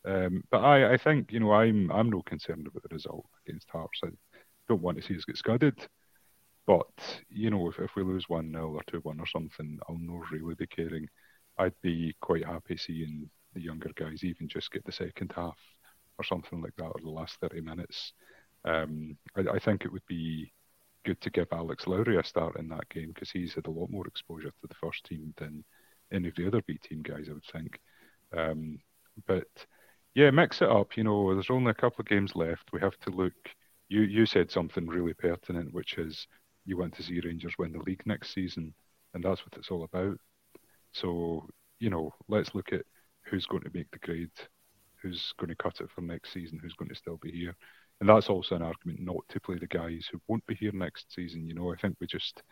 Um, but I, I think you know I'm I'm no concerned about the result against Hearts. I don't want to see us get scudded. But you know, if, if we lose one 0 or two one or something, I'll not really be caring. I'd be quite happy seeing the younger guys even just get the second half or something like that, or the last thirty minutes. Um, I, I think it would be good to give Alex Lowry a start in that game because he's had a lot more exposure to the first team than any of the other B team guys, I would think. Um, but yeah, mix it up. You know, there's only a couple of games left. We have to look. You you said something really pertinent, which is you want to see Rangers win the league next season, and that's what it's all about. So you know, let's look at who's going to make the grade, who's going to cut it for next season, who's going to still be here, and that's also an argument not to play the guys who won't be here next season. You know, I think we just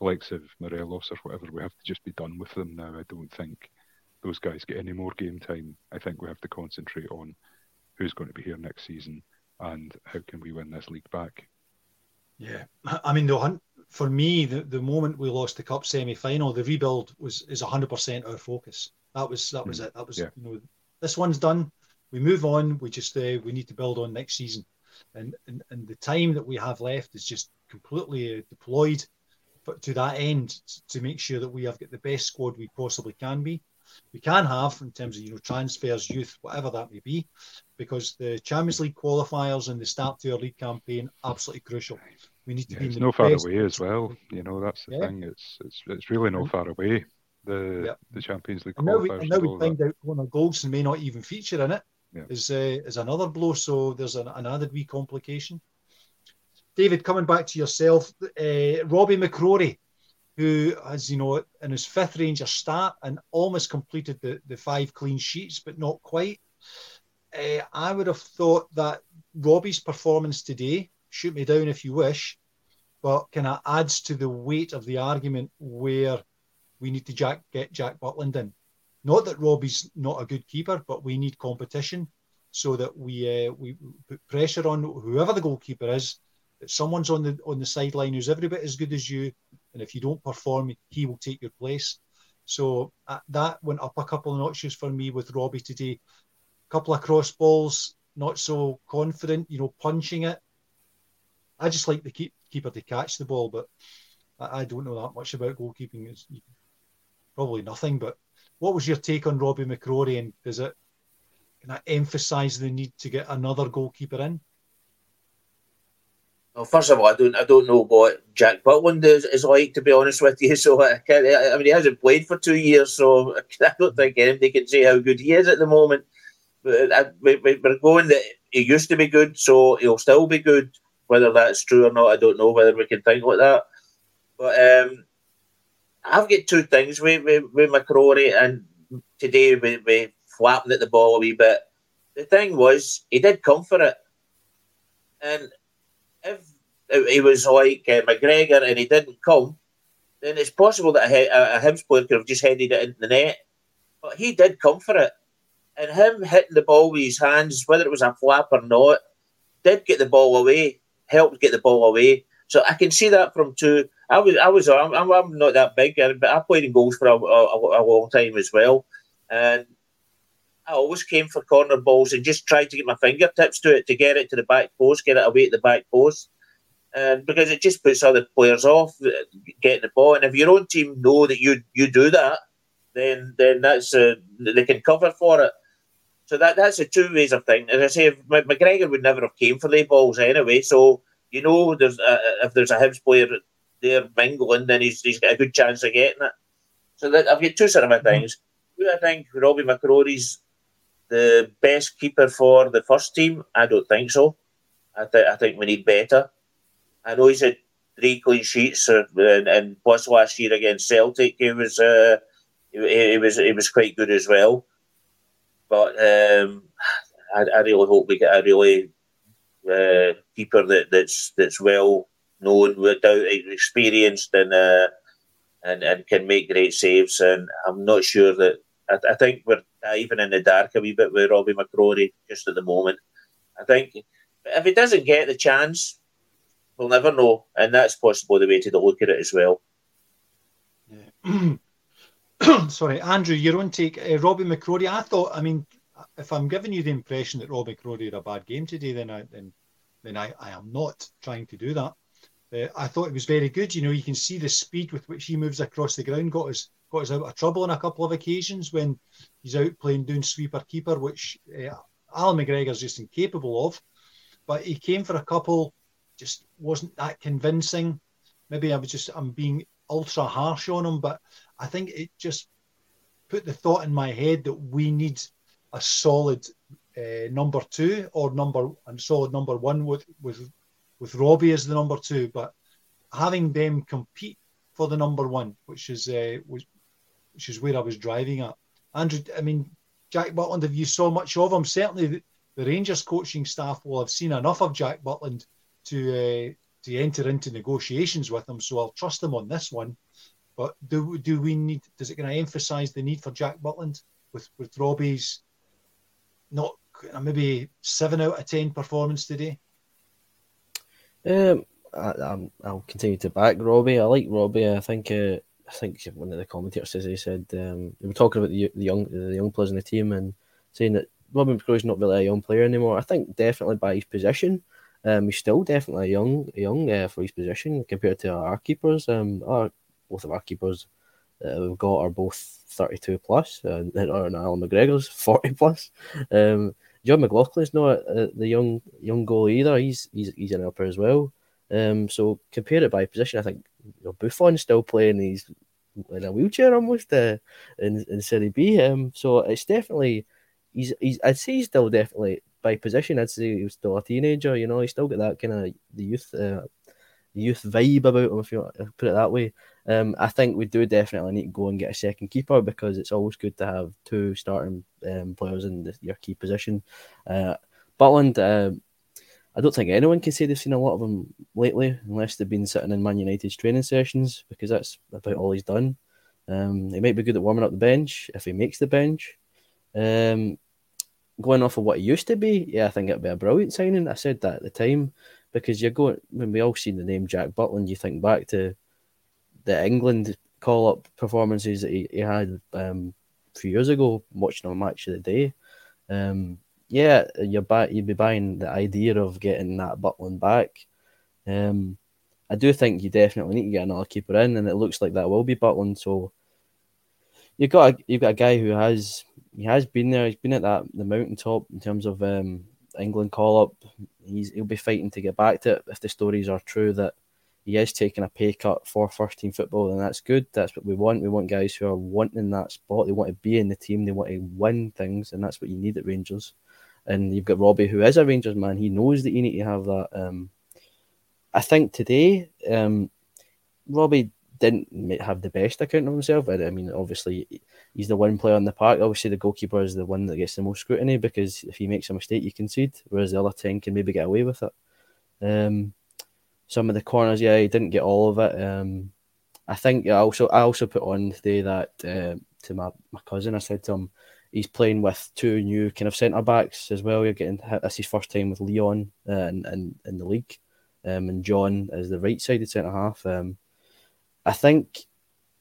likes of Morelos or whatever, we have to just be done with them now. I don't think those guys get any more game time. I think we have to concentrate on who's going to be here next season and how can we win this league back. Yeah, I mean the hunt for me, the, the moment we lost the cup semi final, the rebuild was is hundred percent our focus. That was that was mm. it. That was yeah. you know this one's done. We move on. We just uh, we need to build on next season, and, and and the time that we have left is just completely uh, deployed to that end to make sure that we have got the best squad we possibly can be. We can have in terms of you know transfers, youth, whatever that may be, because the Champions League qualifiers and the start to our league campaign absolutely crucial. We need to yeah, be. It's no far away as well. You know that's the yeah. thing. It's it's it's really no far away. The yeah. the Champions League qualifiers. And now we, and now we find that. out Connor Goldson may not even feature in it. Is uh, is another blow. So there's an, an added wee complication. David, coming back to yourself, uh, Robbie McCrorie, who has, you know, in his fifth Ranger start and almost completed the, the five clean sheets, but not quite. Uh, I would have thought that Robbie's performance today, shoot me down if you wish, but kind of adds to the weight of the argument where we need to Jack, get Jack Butland in. Not that Robbie's not a good keeper, but we need competition so that we uh, we put pressure on whoever the goalkeeper is someone's on the on the sideline who's every bit as good as you, and if you don't perform, he will take your place. So uh, that went up a couple of notches for me with Robbie today. A couple of cross balls, not so confident, you know, punching it. I just like the keep, keeper to catch the ball, but I, I don't know that much about goalkeeping. It's probably nothing. But what was your take on Robbie McCrorie, and does it can I emphasise the need to get another goalkeeper in? Well, first of all, I don't I don't know what Jack Butland is, is like to be honest with you. *laughs* So I, can't, I mean, he hasn't played for two years, so *laughs* I don't think anybody can say how good he is at the moment. But I, we, we're going that he used to be good, so he'll still be good. Whether that's true or not, I don't know. Whether we can think like that, but um, I've got two things with with, with McCrorie, and today we, we flapping at the ball a wee bit. The thing was, he did come for it, and if he was like uh, McGregor and he didn't come, then it's possible that a, a, a Hibs player could have just headed it into the net. But he did come for it. And him hitting the ball with his hands, whether it was a flap or not, did get the ball away, helped get the ball away. So I can see that from two. I was, I was, I'm, I'm not that big, but I played in goals for a, a, a long time as well, and I always came for corner balls and just tried to get my fingertips to it to get it to the back post, get it away at the back post and because it just puts other players off uh, getting the ball. And if your own team know that you you do that, then then that's uh, they can cover for it. So that that's the two ways of thing. As I say, if McGregor would never have came for the balls anyway. So you know, there's a, if there's a Hibs player there mingling, then he's he's got a good chance of getting it. So that, I've got two sort of mm-hmm. I think Robbie McCrorie's the best keeper for the first team. I don't think so. I, th- I think we need better. I know he's had three clean sheets, uh, and, and, plus last year against Celtic, he was uh, he, he, was he was quite good as well. But um, I, I, really hope we get a really uh, keeper that, that's that's well known, without experienced, and uh, and and can make great saves. And I'm not sure that I, I think we're even in the dark a wee bit with Robbie McCrorie just at the moment. I think if he doesn't get the chance, we'll never know, and that's possibly the way to look at it as well. Yeah. *coughs* Sorry, Andrew, your own take. Uh, Robbie McCrorie. I thought. I mean, if I'm giving you the impression that Robbie McCrorie had a bad game today, then I then then I, I am not trying to do that. Uh, I thought it was very good. You know, you can see the speed with which he moves across the ground. Got us got us out of trouble on a couple of occasions when he's out playing doing sweeper keeper, which uh, Alan McGregor's just incapable of. But he came for a couple, just wasn't that convincing. Maybe I was just I'm being ultra harsh on him, but I think it just put the thought in my head that we need a solid uh, number two or number and solid number one with with with Robbie as the number two, but having them compete for the number one, which is uh, which, which is where I was driving at. Andrew, I mean, Jack Butland, have you saw much of him? Certainly, the, the Rangers coaching staff will have seen enough of Jack Butland to uh, to enter into negotiations with him. So I'll trust him on this one. But do do we need? Does it going to emphasise the need for Jack Butland with with Robbie's not maybe seven out of ten performance today? Um, I, will continue to back Robbie. I like Robbie. I think uh, I think one of the commentators says he said um, they were talking about the, the young the young players in the team and saying that Robin is not really a young player anymore. I think definitely by his position, um, he's still definitely young young uh, for his position compared to our keepers. Um, our both of our keepers that we've got are both 32 plus, uh, or Alan McGregor's *laughs* 40 plus. Um, Jon McLaughlin's not uh, the young young goal either. He's he's he's an upper as well. Um, so compare it by position. I think you know, Buffon's still playing. He's in a wheelchair almost uh, in in Serie B. Um, so it's definitely he's he's. I'd say he's still definitely by position. I'd say he was still a teenager. You know, he's still got that kind of the youth uh, youth vibe about him, if you put it that way. Um, I think we do definitely need to go and get a second keeper because it's always good to have two starting um, players in the, your key position. Uh, Butland, uh, I don't think anyone can say they've seen a lot of him lately, unless they've been sitting in Man United's training sessions, because that's about all he's done. Um, he might be good at warming up the bench if he makes the bench. Um, going off of what he used to be, yeah, I think it'd be a brilliant signing. I said that at the time because you're going when we all seen the name Jack Butland, you think back to the England call up performances that he, he had um, a few years ago, watching a match of the day. Um, yeah, you're back. You'd be buying the idea of getting that Butland back. Um, I do think you definitely need to get another keeper in, and it looks like that will be Butland. So you've got a, you've got a guy who has he has been there. He's been at that the mountaintop in terms of um, England call up. He's he'll be fighting to get back to it if the stories are true that he is taking a pay cut for first team football, and that's good. That's what we want. We want guys who are wanting that spot. They want to be in the team. They want to win things, and that's what you need at Rangers. And you've got Robbie, who is a Rangers man. He knows that you need to have that. Um, I think today, um, Robbie didn't have the best account of himself. I mean, obviously, he's the one player on the park. Obviously, the goalkeeper is the one that gets the most scrutiny because if he makes a mistake, you concede, whereas the other 10 can maybe get away with it. Um, some of the corners, yeah, he didn't get all of it. Um, I think I also I also put on today that uh, to my, my cousin, I said to him, he's playing with two new kind of centre backs as well. You're getting this his first time with Leon uh, in, in, in the league, um, and John as the right sided centre half. Um, I think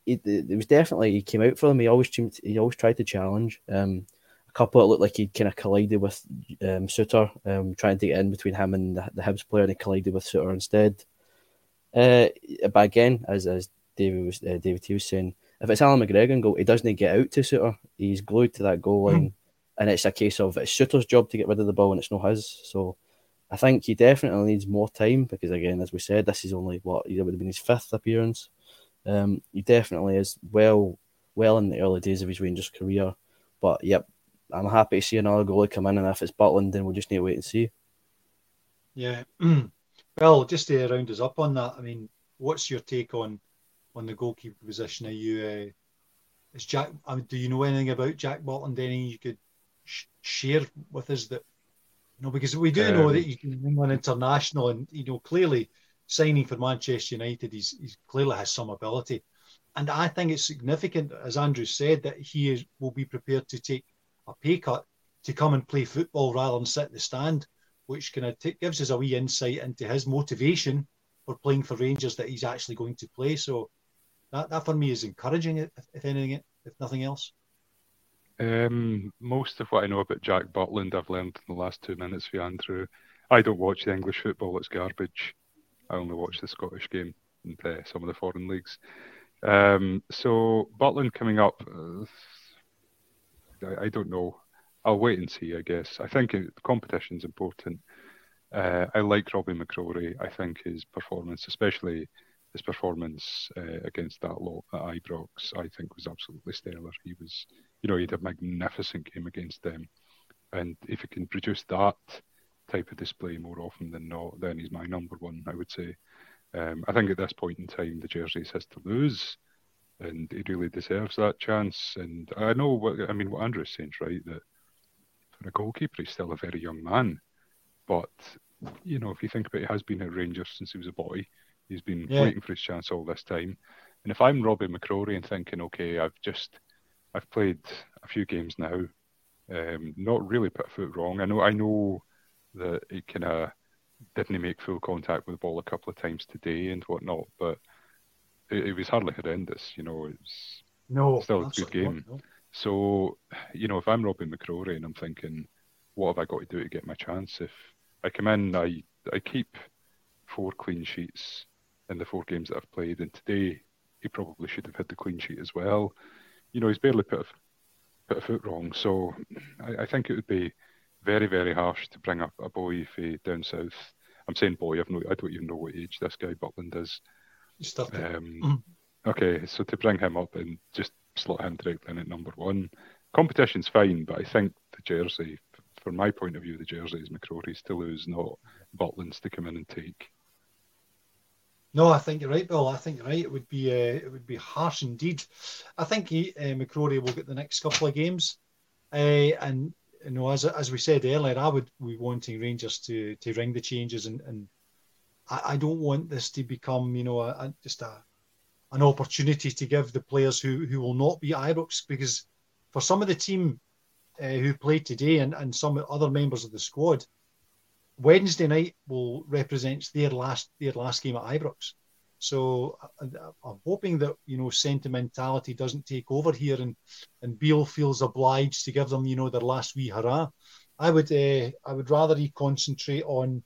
it, it, was definitely he came out for them. He always he always tried to challenge. Um, a couple that looked like he kind of collided with um, Souttar, um, trying to get in between him and the, the Hibs player, and he collided with Souttar instead. Uh, but again, as as David was uh, David T was saying, if it's Alan McGregor goal, he doesn't get out to Souttar. He's glued to that goal line, mm. and it's a case of it's Souttar's job to get rid of the ball, and it's not his. So I think he definitely needs more time because, again, as we said, this is only what he would have been his fifth appearance. Um, he definitely is well well in the early days of his Rangers career. But yep, I'm happy to see another goalie come in, and if it's Butland, then we'll just need to wait and see. Yeah. *clears throat* well, just to round us up on that, I mean, what's your take on on the goalkeeper position? Are you uh, is Jack? I mean, do you know anything about Jack Butland? Anything you could sh- share with us that you know? Because we do um, know that he's England international, and you know clearly signing for Manchester United, he's, he's clearly has some ability. And I think it's significant, as Andrew said, that he is, will be prepared to take a pay cut to come and play football rather than sit in the stand, which kind of t- gives us a wee insight into his motivation for playing for Rangers that he's actually going to play. So that, that for me is encouraging, if, if anything, if nothing else. Um, most of what I know about Jack Butland, I've learned in the last two minutes for Andrew. I don't watch the English football; it's garbage. I only watch the Scottish game and uh, some of the foreign leagues. Um, so Butland coming up, uh, I, I, don't know. I'll wait and see. I guess I think the competition's important. Uh, I like Robbie McCrorie. I think his performance, especially his performance uh, against that lot at Ibrox, I think was absolutely stellar. He was, you know, he had a magnificent game against them, and if he can produce that type of display more often than not, then he's my number one, I would say. Um, I think at this point in time, the jersey has to lose, and he really deserves that chance. And I know what I mean. What Andrew's saying right that for a goalkeeper, he's still a very young man. But you know, if you think about it, he has been at Rangers since he was a boy. He's been yeah. waiting for his chance all this time. And if I'm Robbie McCrorie and thinking, okay, I've just I've played a few games now, um, not really put a foot wrong. I know I know that he kind of didn't make full contact with the ball a couple of times today and whatnot, but it, it was hardly horrendous. You know, it's no, still a good game. No. So, you know, if I'm Robbie McCrorie and I'm thinking, what have I got to do to get my chance? If I come in, I I keep four clean sheets in the four games that I've played, and today he probably should have had the clean sheet as well. You know, he's barely put a, put a foot wrong, so I, I think it would be very, very harsh to bring up a boy for down south. I'm saying boy, I've no, I don't even know what age this guy Butland is. Um, mm. okay, so to bring him up and just slot him directly in at number one, competition's fine, but I think the jersey, from my point of view, the jersey is McCrorie's to lose, not Butland's to come in and take. No, I think you're right, Bill. I think you're right. It would be uh, it would be harsh indeed. I think he, uh, McCrorie will get the next couple of games, uh, and you know, as as we said earlier, I would be wanting Rangers to to ring the changes, and and I, I don't want this to become, you know, a, a, just a an opportunity to give the players who who will not be Ibrox because for some of the team uh, who played today and and some other members of the squad, Wednesday night will represent their last their last game at Ibrox. So I'm hoping that you know sentimentality doesn't take over here, and and Beale feels obliged to give them you know their last wee hurrah. I would uh, I would rather he concentrate on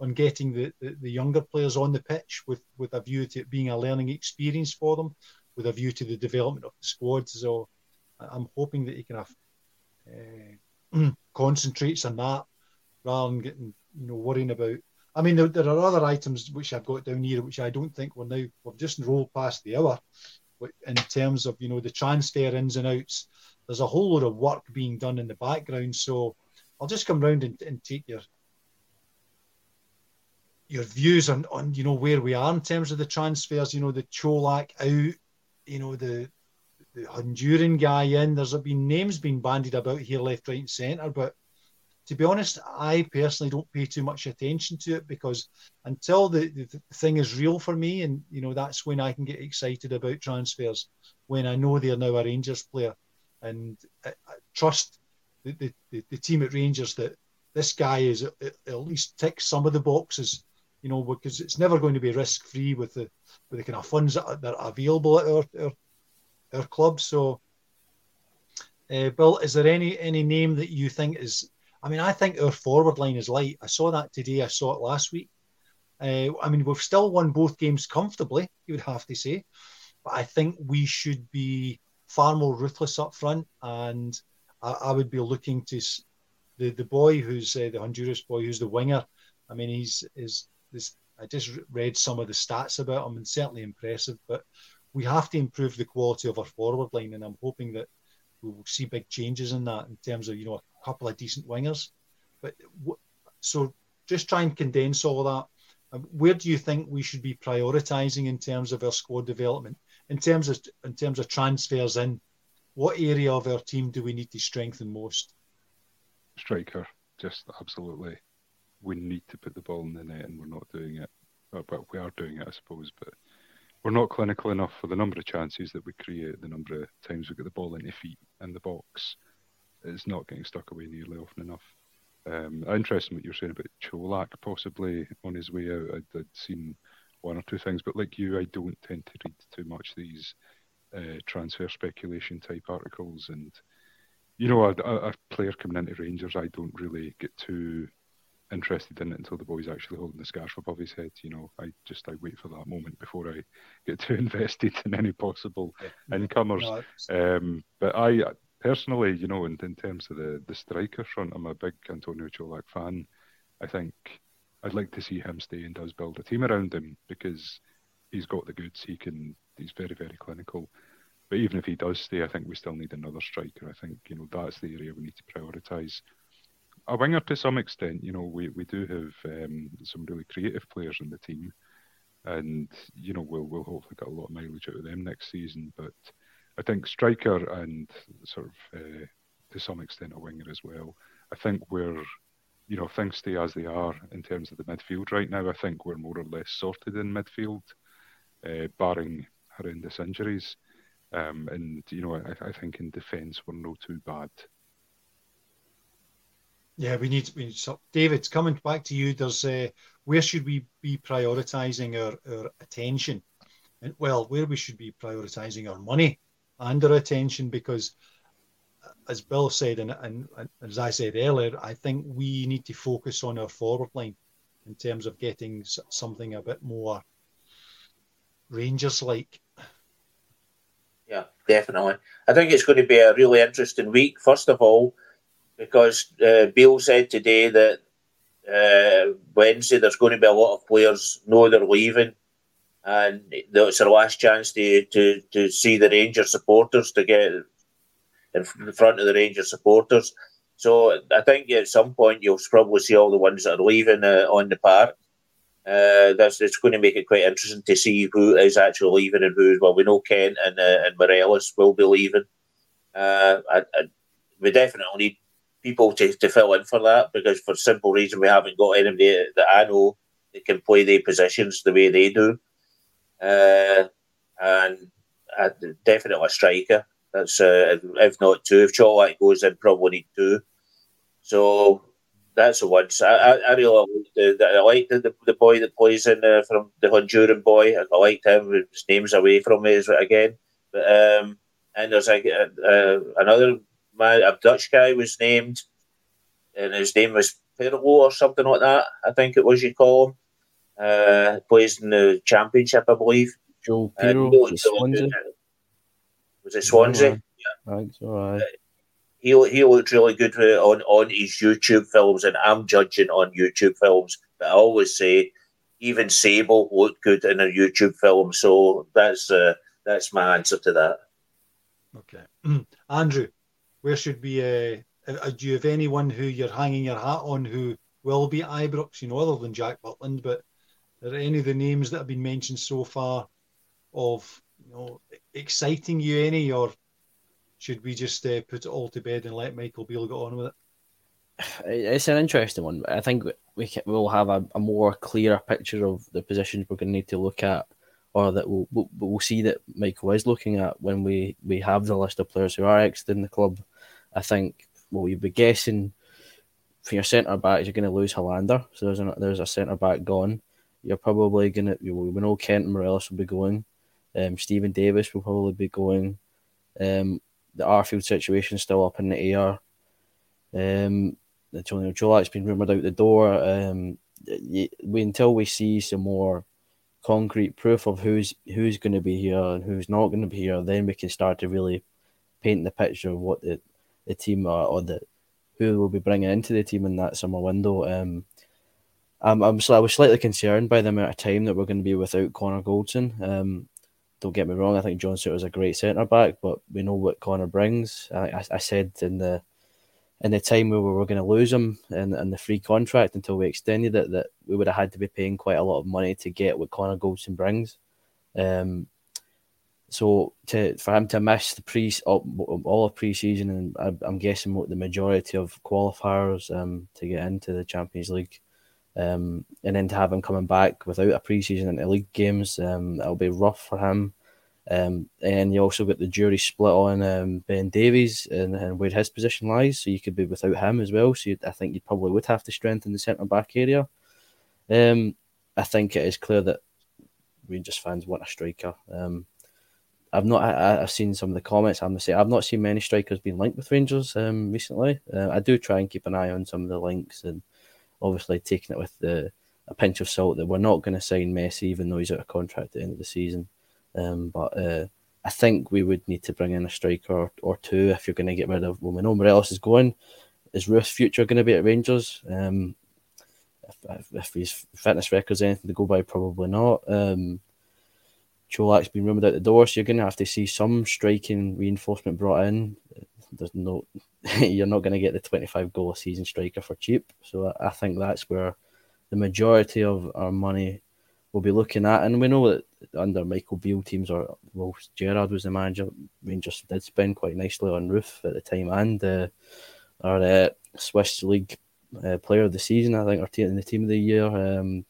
on getting the, the, the, younger players on the pitch with with a view to it being a learning experience for them, with a view to the development of the squad. So I'm hoping that he can have uh, *clears throat* concentrates on that rather than getting you know worrying about I mean, there, there, are other items which I've got down here, which I don't think we're now we've just rolled past the hour. But in terms of you know the transfer ins and outs, there's a whole lot of work being done in the background. So I'll just come round and, and take your your views on on you know where we are in terms of the transfers. You know the Čolak out, you know the the Honduran guy in. There's been names being bandied about here, left, right, and centre, but to be honest, I personally don't pay too much attention to it because until the, the, thing is real for me, and you know that's when I can get excited about transfers when I know they're now a Rangers player, and I, I trust the, the, the, team at Rangers that this guy is at, at least ticks some of the boxes, you know, because it's never going to be risk free with the with the kind of funds that are, that are available at our, our our club. So, uh, Bill, is there any any name that you think is I mean, I think our forward line is light. I saw that today. I saw it last week. Uh, I mean, we've still won both games comfortably, you would have to say. But I think we should be far more ruthless up front. And I, I would be looking to the, the boy who's uh, the Honduras boy, who's the winger. I mean, he's is this. I just read some of the stats about him and certainly impressive. But we have to improve the quality of our forward line, and I'm hoping that we will see big changes in that in terms of you know couple of decent wingers. But so just try and condense all that. Um, where do you think we should be prioritising in terms of our squad development? In terms of in terms of transfers in, what area of our team do we need to strengthen most? Striker, just absolutely. We need to put the ball in the net, and we're not doing it. But we are doing it, I suppose. But we're not clinical enough for the number of chances that we create, the number of times we get the ball into feet in the box. It's not getting stuck away nearly often enough. Um, interesting what you're saying about Čolak possibly on his way out. I'd, I'd, seen one or two things, but like you, I don't tend to read too much these uh, transfer speculation type articles. And you know, a, a, player coming into Rangers, I don't really get too interested in it until the boy's actually holding the scarf above his head. You know, I just I wait for that moment before I get too *laughs* invested in any possible yeah. incomers. No, um, but I personally, you know, in, in terms of the the striker front, I'm a big Antonio Čolak fan. I think I'd like to see him stay and does build a team around him because he's got the goods. He can. He's very very clinical. But even if he does stay, I think we still need another striker. I think you know that's the area we need to prioritise a winger to some extent. You know, we, we do have um, some really creative players in the team, and you know we'll we'll hopefully get a lot of mileage out of them next season. But I think striker and sort of uh, to some extent a winger as well. I think we're you know things stay as they are in terms of the midfield right now. I think we're more or less sorted in midfield, uh, barring horrendous injuries. Um, and you know, I, I think in defence we're no too bad. Yeah, we need, we need so David, coming back to you, there's uh, where should we be prioritising our, our attention? And well, where we should be prioritising our money and our attention, because uh, as Bill said, and, and, and, as I said earlier, I think we need to focus on our forward line in terms of getting something a bit more Rangers like. Yeah, definitely. I think it's going to be a really interesting week. First of all, because uh, Beale said today that uh, Wednesday there's going to be a lot of players know they're leaving, and it's their last chance to, to, to see the Ranger supporters to get in front of the Ranger supporters. So I think at some point you'll probably see all the ones that are leaving uh, on the park. Uh, that's it's going to make it quite interesting to see who is actually leaving and who. Well, we know Kent and uh, and Morelos will be leaving. Uh, I, I, we definitely need people to, to fill in for that because for simple reason we haven't got anybody that I know that can play their positions the way they do. Uh, and uh, definitely a striker. That's uh, if not two. If Čolak goes in, probably need two. So that's the one. So I, I, really like the, I the, the, the, boy that plays in uh, from the Honduran boy. I, liked him. His name's away from me again. But um, and there's like uh, another man, a Dutch guy was named, and his name was Pirlo or something like that. I think it was you call him. Uh, plays in the championship, I believe. Joël Piroe, uh, Swansea. Was it Swansea? Yeah. I think so. Uh, he he looked really good on on his YouTube films, and I'm judging on YouTube films. But I always say, even Sable looked good in a YouTube film. So that's uh, that's my answer to that. Okay, *clears throat* Andrew, where should we? Uh, uh, do you have anyone who you're hanging your hat on who will be Ibrox? You know, other than Jack Butland, but are any of the names that have been mentioned so far of you know exciting you any, or should we just uh, put it all to bed and let Michael Beale get on with it? It's an interesting one. I think we can, we'll have a, a more clearer picture of the positions we're going to need to look at, or that we'll, we'll, see that Michael is looking at when we, we have the list of players who are exiting the club. I think well, you'd be guessing for your centre back, you're going to lose Helander. So there's a, there's a centre back gone. You're probably going to, we know Kent and Morelos will be going. Um, Steven Davis will probably be going. Um, the Arfield situation is still up in the air. Um, Antonio Čolak's been rumoured out the door. Um, we, until we see some more concrete proof of who's who's going to be here and who's not going to be here, then we can start to really paint the picture of what the the team are or the who will be bringing into the team in that summer window. Um, I'm, I'm I was slightly concerned by the amount of time that we're going to be without Connor Goldson. Um, don't get me wrong, I think John Souttar is a great centre back, but we know what Connor brings. I, I, I said in the in the time where we were going to lose him in, in the free contract until we extended it, that we would have had to be paying quite a lot of money to get what Connor Goldson brings. Um, so to for him to miss the pre all, of pre-season and I, am guessing what the majority of qualifiers um, to get into the Champions League, um, and then to have him coming back without a pre-season into league games, um, it'll be rough for him. Um, and you also got the jury split on um, Ben Davies and, and, where his position lies, so you could be without him as well. So I think you probably would have to strengthen the centre back area. Um, I think it is clear that Rangers fans want a striker. Um, I've not. I, have seen some of the comments. I'm gonna say I've not seen many strikers being linked with Rangers um, recently. Uh, I do try and keep an eye on some of the links, and obviously taking it with the a pinch of salt that we're not going to sign Messi, even though he's out of contract at the end of the season. Um, but uh, I think we would need to bring in a striker or, or two if you're going to get rid of. Well, we know Morelos is going. Is Roofe's future going to be at Rangers? Um, if, if, his fitness record's anything to go by, probably not. Um, Čolak's been rumoured out the door, so you're going to have to see some striking reinforcement brought in. There's no, *laughs* you're not going to get the 25 goal a season striker for cheap. So I, think that's where the majority of our money will be looking at. And we know that under Michael Beale teams, or well, Gerrard was the manager, Rangers did spend quite nicely on Roofe at the time, and uh, our uh, Swiss League uh, Player of the Season, I think, our team in the Team of the Year, um,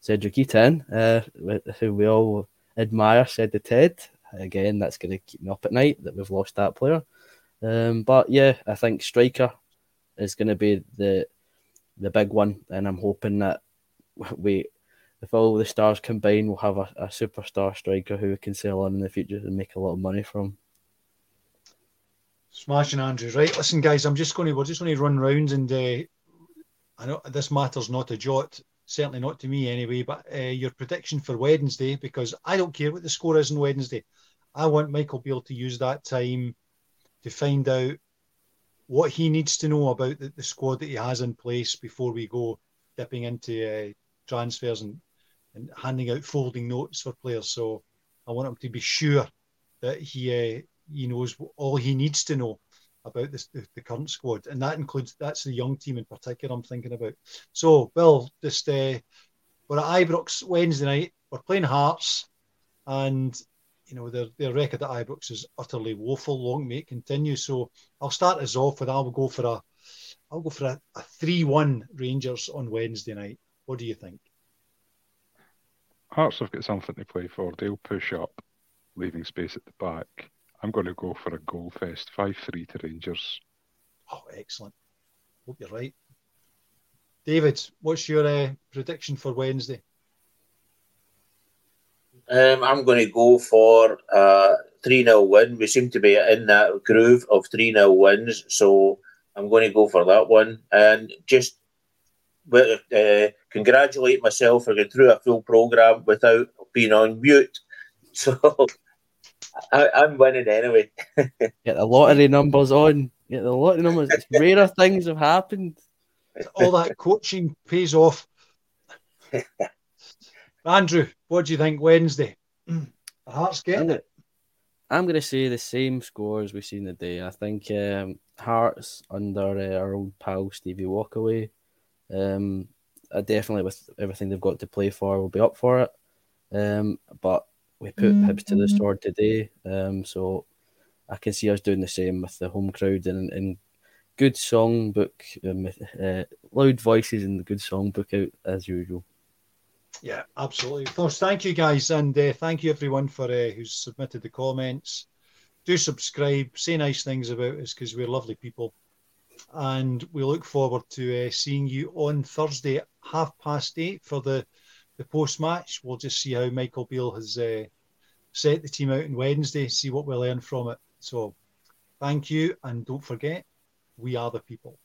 Cedric Itten, uh, who we all admire, said the Ted. Again, that's going to keep me up at night that we've lost that player. Um, but yeah, I think striker is going to be the the big one, and I'm hoping that *laughs* we, if all the stars combine, we'll have a, a superstar striker who we can sell on in the future and make a lot of money from. Smashing Andrews, right? Listen, guys, I'm just going to we're just going to run rounds, and uh, I know this matters not a jot certainly not to me anyway. But uh, your prediction for Wednesday, because I don't care what the score is on Wednesday, I want Michael Beale to use that time to find out what he needs to know about the, the squad that he has in place before we go dipping into uh, transfers and, and handing out folding notes for players. So I want him to be sure that he uh, he knows all he needs to know about this, the, the, current squad, and that includes that's the young team in particular I'm thinking about. So, Bill, just uh, we're at Ibrox Wednesday night. We're playing Hearts, and you know their their record at Ibrox is utterly woeful. Long may it continue. So, I'll start us off with I'll go for a I'll go for a, a three-one Rangers on Wednesday night. What do you think? Hearts have got something to play for. They'll push up, leaving space at the back I'm going to go for a goal fest, 5 3 to Rangers. Oh, excellent. Hope you're right. David, what's your uh, prediction for Wednesday? Um, I'm going to go for a 3 0 win. We seem to be in that groove of 3 0 wins, so I'm going to go for that one. And just uh, congratulate myself for getting through a full programme without being on mute. *laughs* So I, am winning anyway. *laughs* Get the lottery numbers on. Get the lottery numbers. It's Rarer things have happened. All that coaching pays off. *laughs* Andrew, what do you think Wednesday? The Hearts getting it. I'm going to say the same score as we've seen today. I think um, Hearts under uh, our old pal Stevie Walkaway. Um, uh, definitely with everything they've got to play for, will be up for it. Um, but we put mm-hmm. Hibs to the sword today. Um, so I can see us doing the same with the home crowd and, and good songbook, um, uh, loud voices and the good songbook out as usual. Yeah, absolutely. First, thank you guys, and uh, thank you everyone for uh, who's submitted the comments. Do subscribe, say nice things about us because we're lovely people, and we look forward to uh, seeing you on Thursday half past eight for the the post match. We'll just see how Michael Beale has uh, set the team out on Wednesday, see what we learn from it. So thank you, and don't forget, we are the people.